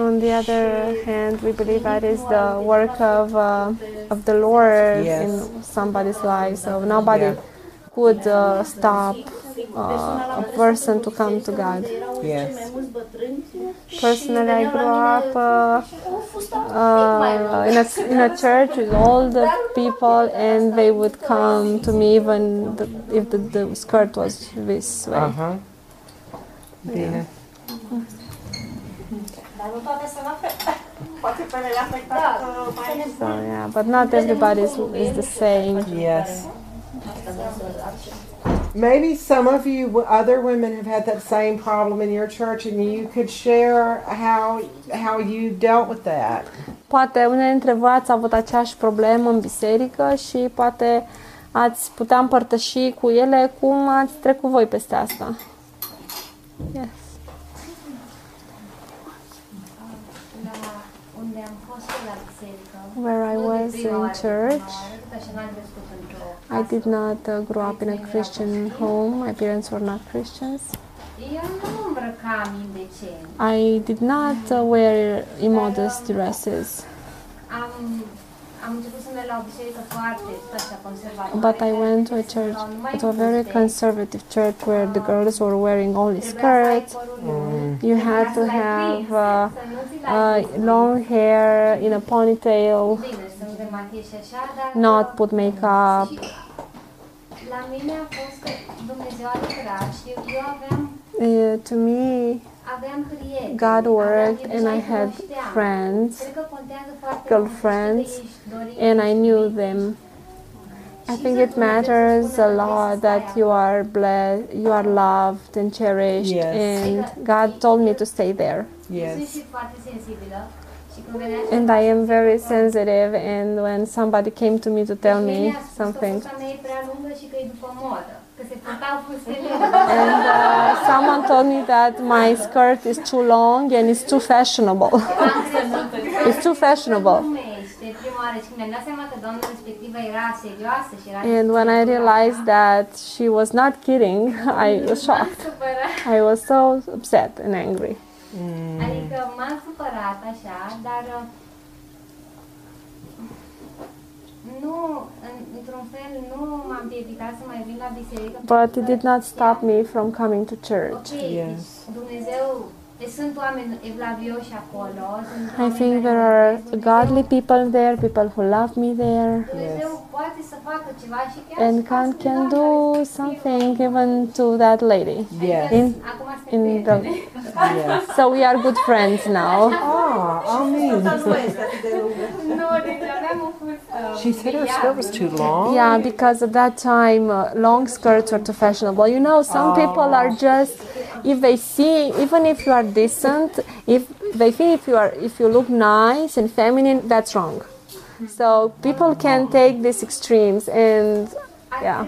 On the other hand, we believe that is the work of uh, of the Lord Yes. in somebody's life. So nobody Yeah. Could uh, stop uh, a person to come to God. Yes. cei mai mulți bătrâni și Personally, I grew up uh, cu fusta un pic mai uh, in a in a church with all the people, and they would come to me even the, if the, the skirt was this way. Uh huh. Bine. Dar nu toate sunt la fel. Poate pe ele afectat Da, uh, mai So yeah, but not everybody is, is the same. Yes. Maybe some of you other women have had that same problem in your church and you could share how how you dealt with that. Poate unele dintre voi ați avut aceeași problemă în biserică și poate ați putea împărtăși cu ele cum ați trecut voi peste asta. Yes. Where I was in church, I casă. did not uh, grow up in a Christian home. My parents were not Christians. Eu nu îmbrăcam indecent. I did not uh, wear immodest dresses, Am, am început să merg la o biserică foarte tot așa conservatoare. but I went to a care church, erau numai to a very buste. conservative church where the girls were wearing only Trebuia să ai skirts. părul lung, You trebuia had să to l-ai have prins, uh, să nu ți l-ai uh, prins. long hair in a ponytail, not put makeup. To me, God worked and I had friends, girlfriends, and I knew them. I think it matters a lot that you are blessed, you are loved and cherished, yes. and God told me to stay there. Yes. Și foarte sensibilă și când venea And I am very sensitive, and when somebody came to me to tell Mie me mi-a spus că something, fusta mea e prea lungă și că e după modă, că se purtau fustele. and uh, someone told me that my skirt is too long and it's too fashionable. Am crezut It's too fashionable. Glumește, prima oară și când mi-am dat seama că doamna respectivă era serioasă și era And when I realized that she was not kidding, I was shocked. supărat. I was so upset and angry. Mm. Adică m-am supărat așa, dar nu, într-un fel, nu m-am piedicat să mai vin la biserică. But it did not stop me from coming to church. Ok, Yes. Dumnezeu, deci sunt oameni evlavioși acolo. Sunt I think there are godly people there, people who love me there. Dumnezeu poate să facă ceva și chiar And și God can do something even to that lady. Yes. In, in the. Yes. so we are good friends now. Ah, amen. Nu este atât de lungă. Nu, deci aveam o fustă. She said her skirt was too long. Yeah, because at that time uh, long skirts were too fashionable. You know, some people are just if they see even if you are decent, if they think if you are if you look nice and feminine, that's wrong. So people can take these extremes and Yeah.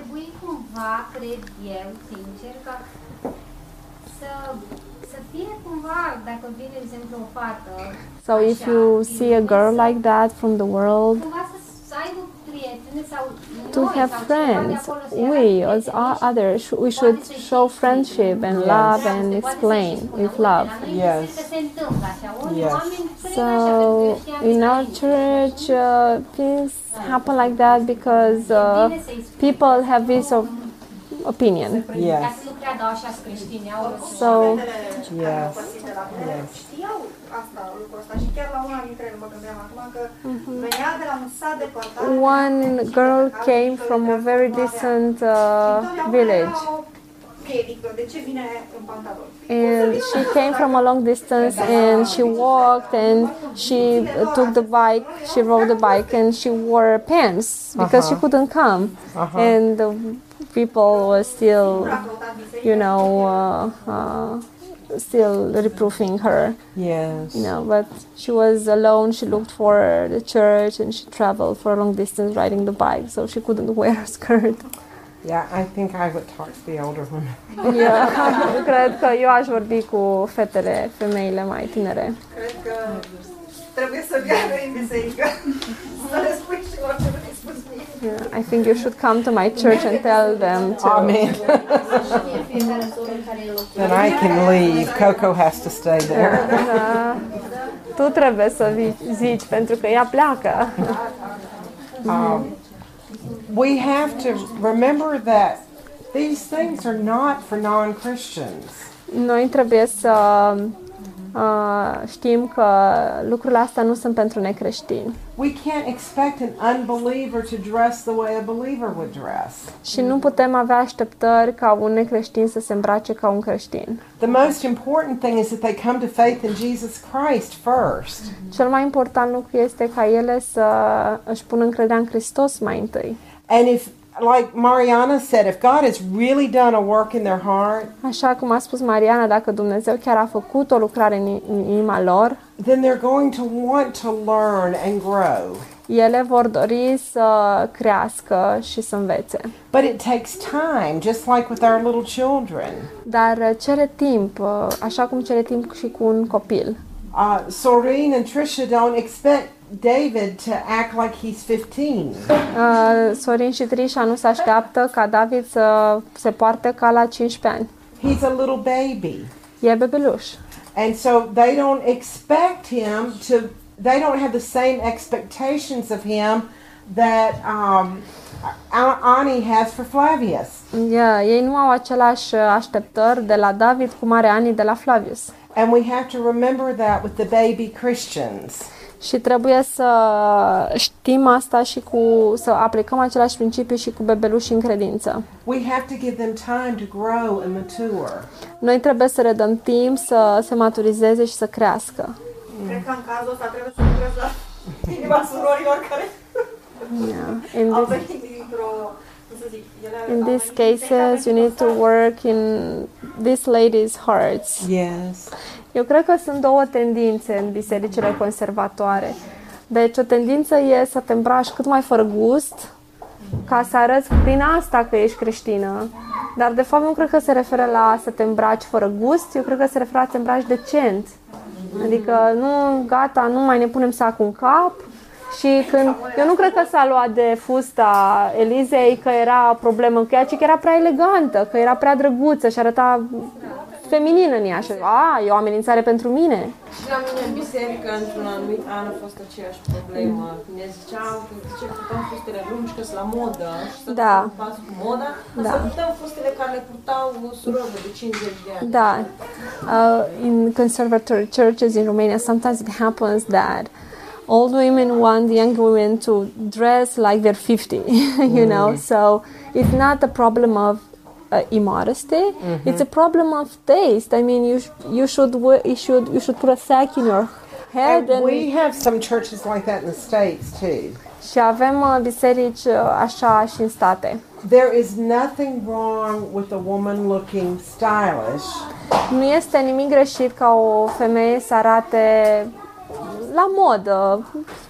so if you see a girl like that from the world, to noi have sau cineva de friends, acolo să we ia as prieteni o- și others sh- we should show friendship and love and explain with love. Yes. Yes. So in our church, uh, things happen like that because uh, people have this of opinion. Yes. Ca să nu creadă așa creștini, au So Yes. Părțite la mine. Știau asta, lucrul ăsta și chiar la una dintre ele mă gândeam acum că venea de la un sat depărtat. one girl came from a very decent uh, village. De ce vine în pantaloni? and she came from a long distance and she walked and she uh, took the bike she rode the bike and she wore pants because she Uh-huh. couldn't come Uh-huh. and the people were still A căutat biserică. you know uh, uh, still reproofing her Yes. you know but she was alone she looked for the church and she traveled for a long distance riding the bike so she couldn't wear a skirt Yeah, I think I would talk to the older women. yeah. cred că eu aș vorbi cu fetele femeile mai tinere Cred că trebuie să meargă în biserică. Să le spui și orice vrei spus mie. Yeah, I think you should come to my church and tell them to. Amen. then I can leave. Coco has to stay there. Da. Tu trebuie să vii, zici, pentru că ea pleacă. Um, we have to remember that these things are not for non-Christians. Noi trebuie să uh, știm că lucrurile astea nu sunt pentru necreștini. We can't expect an unbeliever to dress the way a believer would dress. Și nu putem avea așteptări ca un necreștin să se îmbrace ca un creștin. The most important thing is that they come to faith in Jesus Christ first. Cel mai important lucru este ca ele să își pună încrederea în Hristos mai întâi. And if, like Mariana said, if God has really done a work in their heart, Așa cum a spus Mariana, dacă Dumnezeu chiar a făcut o lucrare în în inima lor, then they're going to want to learn and grow. ele vor dori să crească și să învețe. But it takes time, just like with our little children. Dar uh, cere timp, uh, așa cum cere timp și cu un copil. Uh, and Trisha don't expect David to act like he's 15. Uh, Sorin și Trișa nu se așteaptă ca David să se poarte ca la 15 ani. He's a little baby. E bebeluș. And so they don't expect him to, they don't have the same expectations of him that um, Ani has for Flavius. Yeah, ei nu au același așteptări de la David cum are Ani de la Flavius. And we have to remember that with the baby Christians. Și trebuie să știm asta și cu să aplicăm același principiu și cu bebelușii în credință. We have to give them time to grow and mature. Noi trebuie să le dăm timp să se maturizeze și să crească. Cred că în cazul ăsta trebuie să lucrez la inima surorilor care Yeah. In au this, venit dintr-o, cum să zic, ele in au these venit din cases, you need to secta work in these ladies' hearts. Yes. Eu cred că sunt două tendințe în bisericile conservatoare. Deci o tendință e să te îmbraci cât mai fără gust, ca să arăți prin asta că ești creștină. Dar de fapt nu cred că se referă la să te îmbraci fără gust, eu cred că se referă la să te îmbraci decent. Adică nu, gata, nu mai ne punem sacul în cap, și când, eu nu cred că s-a luat de fusta Elizei că era problemă cu ea, ci că era prea elegantă, că era prea drăguță și arăta feminină în ea. Și, a, e o amenințare pentru mine. Și la mine în biserică, într-un anumit an, a fost aceeași problemă. Ne ziceau că de ce purtăm fustele lungi, că sunt la modă și să Da. fim în pas cu moda, Da. să purtăm fustele care le purtau surorile de 50 de ani. Da. Uh, in conservatory churches in Romania, sometimes it happens that old women want young women to dress like they're 50, you know? So it's not a problem of uh, immodesty, it's a problem of taste. I mean, you, sh- you, should, we- you, should, you should put a sack in your head And and, we have some churches like that in the States too. și avem uh, biserici uh, așa și în state. There is nothing wrong with a woman looking stylish Nu este nimic greșit ca o femeie să arate la modă,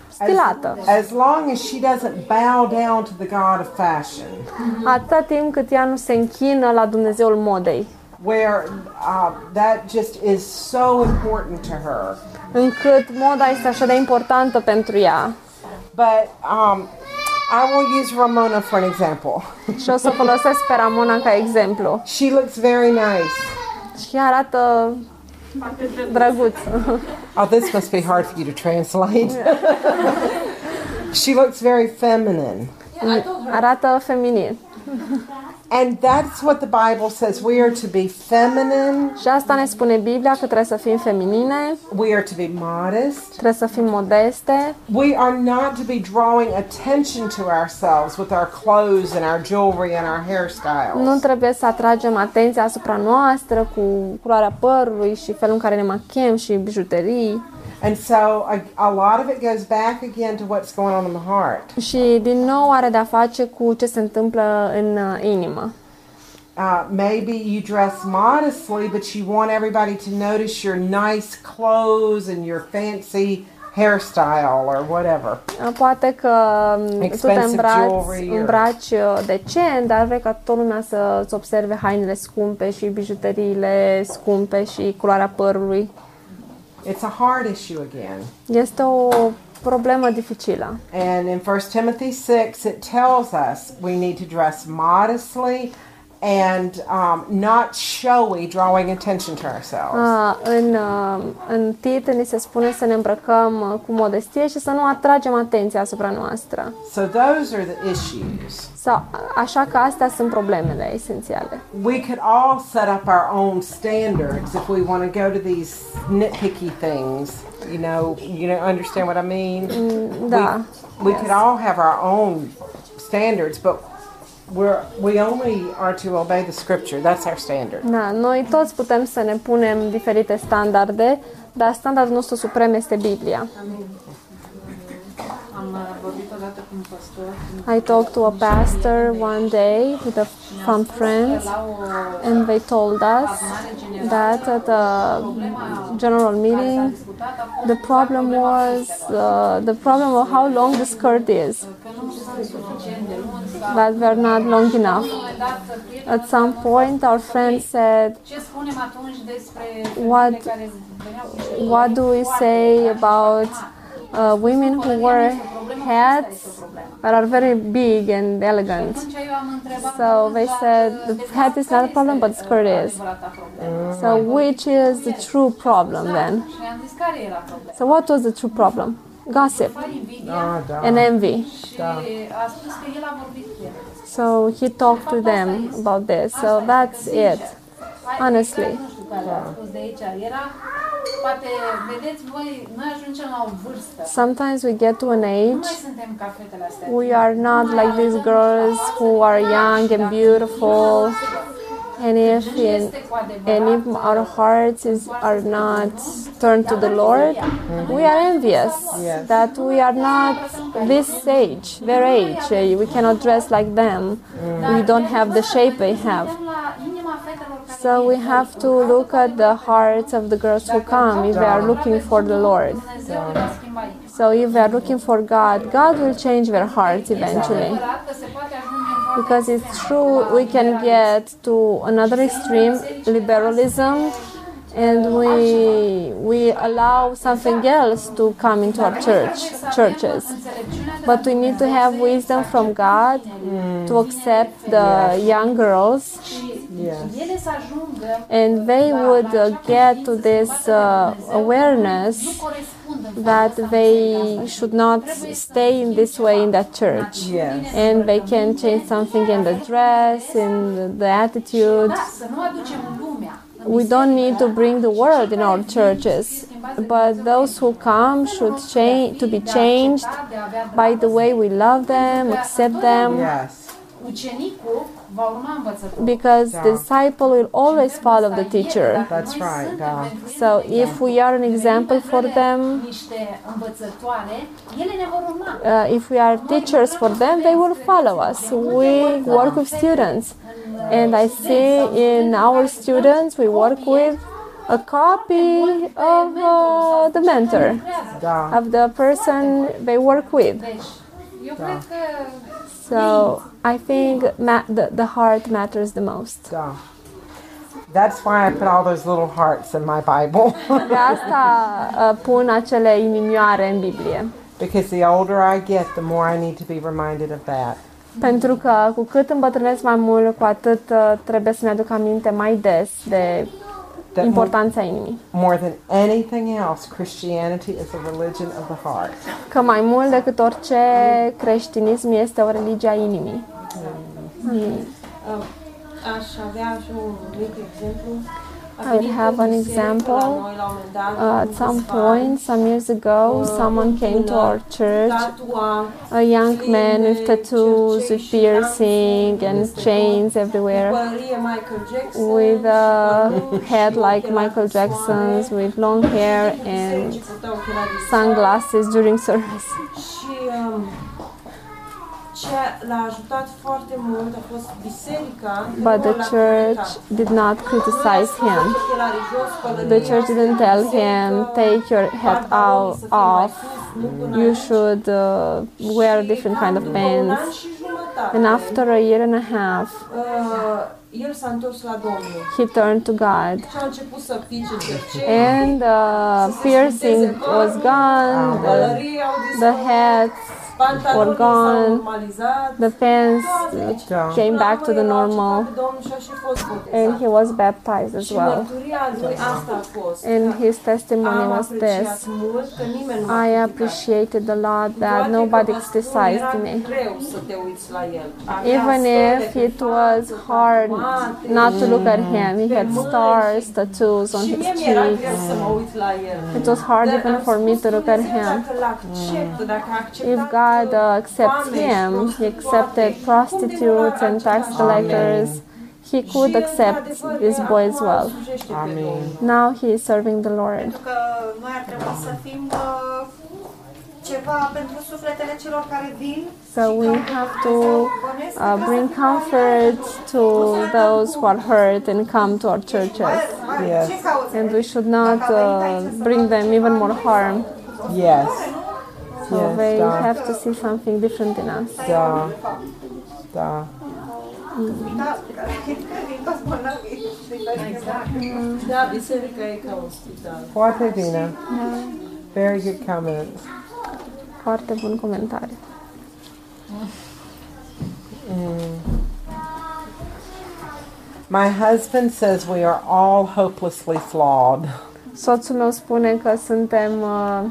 stilată. as long as she doesn't bow down to the god of fashion, Atâta timp cât ea nu se închină la Dumnezeul modei, where uh, that just is so important to her. încât moda este așa de importantă pentru ea. But um, I will use Ramona for an example. Și o să folosesc pe Ramona ca exemplu. She looks very nice. Și ea arată drăguț. Oh, this must be hard for you to translate. she looks very feminine. Arată feminin. And that's what the Bible says. We are to be feminine, Și asta ne spune Biblia că trebuie să fim feminine, we are to be modest. trebuie să fim modeste, We are not to be drawing attention to ourselves with our clothes and our jewelry and our hairstyles. nu trebuie să atragem atenția asupra noastră cu culoarea părului și felul în care ne machiem și bijuterii. And so a, a lot of it goes back again to what's going on in the heart. Și din nou are de-a face cu ce se întâmplă în uh, inimă. Uh, maybe you dress modestly, but you want everybody to notice your nice clothes and your fancy hairstyle or whatever. Uh, Poate că um, tu te Expensive îmbraci, jewelry or- îmbraci uh, decent, dar vrei ca toată lumea să-ți observe hainele scumpe și bijuteriile scumpe și culoarea părului. It's a hard issue again. Este o problemă dificilă. And in 1 Timothy 6, it tells us we need to dress modestly and um, not showy, drawing attention to ourselves. Uh, în, uh, în Tit ni se spune să ne îmbrăcăm uh, cu modestie și să nu atragem atenția asupra noastră. So those are the issues. Sau, așa că astea sunt problemele esențiale. We could all set up our own standards if we want to go to these nitpicky things. You know, you know, understand what I mean? Da. We could all have our own standards, but we're we only are to obey the scripture. That's our standard. Da, noi toți putem să ne punem diferite standarde, dar standardul nostru suprem este Biblia. Am uh, vorbit I talked to a pastor one day with a, friends, and they told us that at the general meeting, the problem was uh, the problem of how long the skirt is, but we're not long enough. At some point, our friend said, What- What do we say about uh, women who wear hats that are very big and elegant. So they said the hat is not a problem, but skirt is. So which is the true problem then? So what was the true problem? Gossip and envy. So he talked to them about this. So that's it. Honestly. Nu știu care a spus de aici. Era, poate, vedeți voi, noi ajungem la o vârstă. Sometimes we get to an Nu age mai suntem ca fetele astea. we are not like these girls who are young and beautiful. And if in, and if our hearts is, are not turned to the Lord, we are envious Yes. that we are not this age, their age. We cannot dress like them. We don't have the shape they have. So we have to look at the hearts of the girls who come if they are looking for the Lord. So if they are looking for God, God will change their hearts eventually. Because it's true, we can get to another extreme, liberalism, and we we allow something else to come into our church churches. But we need to have wisdom from God to accept the young girls, Yes. ele să ajungă and they would uh, get to this uh, awareness that they should not stay in this way in that church. Yes. And they can change something in the dress, in the attitude. We don't need to bring the world in our churches, but those who come should change to be changed by the way we love them, accept them, Yes. Ucenicul va because the disciple will always follow the teacher. That's right. Da. So if we are an example for them, Niște învățătoare, ele ne vor urma. uh, if we are teachers for them, they will follow us. We work with students, and I see in our students we work with a copy of uh, the mentor, Da. of the person they work with. Deci, eu cred că So I think the, the heart matters the most. Da. That's why I put all those little hearts in my Bible. De asta uh, pun acele inimioare în Biblie. because the older I get, the more I need to be reminded of that. Pentru că cu cât îmbătrânesc mai mult, cu atât uh, trebuie să-mi aduc aminte mai des de That more, importanța inimii. more than anything else, Christianity is a religion of the heart. Că mai mult decât orice, creștinism este o religie a inimii. Amin. Uh, Aș avea și un mic exemplu. A I would venit have în an biserică example. la noi la un moment dat, Uh, acum at some câțiva ani, point, some years ago, someone came to our church, tatua, a young man with tattoos, with piercing and chains everywhere, pălărie Michael Jackson, with a pălări head și like ochelari Michael cu soare. Jackson's, with long hair and Bisericii purtau ochelari de soare. sunglasses during service. Și um, ce l-a ajutat foarte mult a fost biserica. că But nu the l-a church criticat. did not criticize him. Ochelarii jos, pălăria The church asta didn't în tell biserică, him, take your hat pantalonii out, să fie mai off. sus, nu până You aici. should uh, wear Și different cam kind of după un pants. an și jumătate, And after a year and a half, uh, el s-a întors la Domnul. he turned to God. Și a început să pice cercei. And the piercing was gone, the, Pălării au the dispărut, hats pantalonii were s-au gone, normalizat. the pants Da. came back to the La urmă, el a normal, acceptat pe Domnul și a și fost botezat. and he was baptized as Și well. mărturia lui asta a fost. And că his testimony am was apreciat this mult că nimeni nu m-a I criticat. appreciated a lot Cu that toate că nobody vă spun, criticized era me. greu să te uiți la el. Avea Even stele if pe it was față, hard tatuate, not to look at him, he pe had mâini stars, și- tattoos on Și his mie mi-era greu cheeks. să mă uit la el. It was hard Dar even am for me spus to look at Dumnezeu, him. Dacă l-acceptă, dacă a acceptat If God uh, accepts foame și him, He prostituate, accepted cum de nu l-a prostitutes and tax acceptat? collectors. He could Și el, accept într-adevăr, this boy as acum well. slujește pe Amin. Domnul. Now he is serving the Lord. Ceva pentru sufletele celor care vin. So we have to uh, bring comfort to those who are hurt and come to our churches. Yes. And we should not uh, bring them even more harm. Yes. So Yes, they da. have to see something different in us. Da. Da. Da, vin toți bolnavii. Da, biserica e ca un spital. Foarte bine. Very good comments. Foarte bun comentariu. My husband says we are all hopelessly flawed. Soțul meu spune că suntem uh,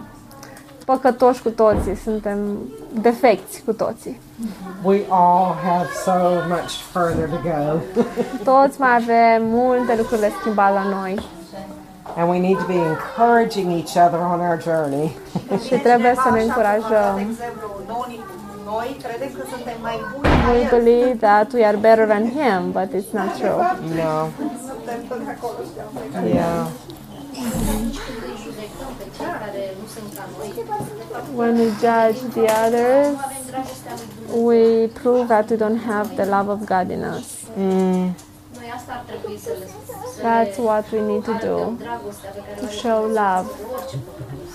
păcătoși cu toții, suntem defecți cu toții. We all have so much further to go. Toți mai avem multe lucruri de schimbat la noi and we need to be encouraging each other on our journey. și trebuie să ne încurajăm. De exemplu, noi, noi credem că suntem mai buni ca We believe that we are better than him, but it's not true. No. Suntem până acolo, știam. Yeah. Îi judecăm pe cei care nu sunt ca noi. De fapt, When we judge the others, nu avem dragostea lui Dumnezeu. we prove that we don't have the love of God in us. Mm. Noi asta ar trebui să le să That's what we need to do. arătăm dragostea pe care o To show love. pentru orice păcătos.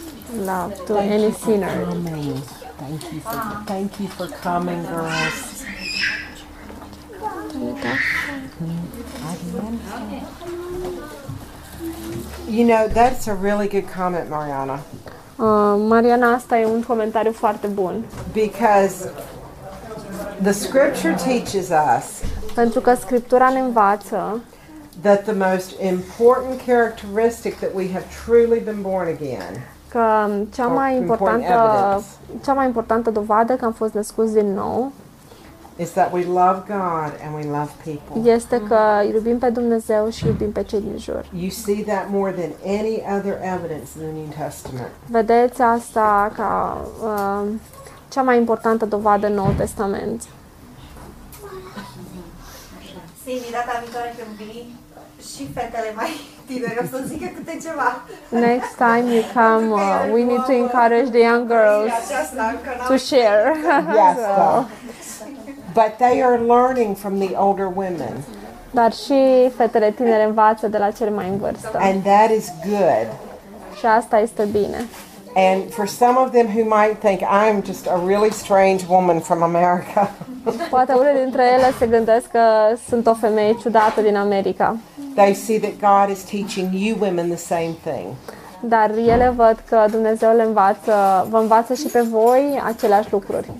Love to any sinner. Coming. Thank you for thank you for coming, girls. You know, that's a really good comment, Mariana, Uh, Mariana, asta e un comentariu foarte bun. because the scripture teaches us Pentru că Scriptura ne învață that the most important characteristic that we have truly been born again că cea mai Or important importantă, evidence. cea mai importantă dovadă că am fost născuți din nou is that we love God and we love people. este că îl iubim pe Dumnezeu și iubim pe cei din jur. You see that more than any other evidence in the New Testament. Vedeți asta ca uh, cea mai importantă dovadă în Noul Testament. Cindy, data viitoare când vii, și fetele mai tinere o să zică câte ceva. Next time you come, uh, we need to encourage the young girls Aceasta încă n-am to share. Yes, though. But they are learning from the older women, Dar și fetele tinere învață de la cele mai în vârstă. and that is good. Și asta este bine. And for some of them who might think I'm just a really strange woman from America, Poate unele dintre ele se gândesc că sunt o femeie ciudată din America. they see that God is teaching you women the same thing. Dar ele văd că Dumnezeu le învață, vă învață și pe voi aceleași lucruri.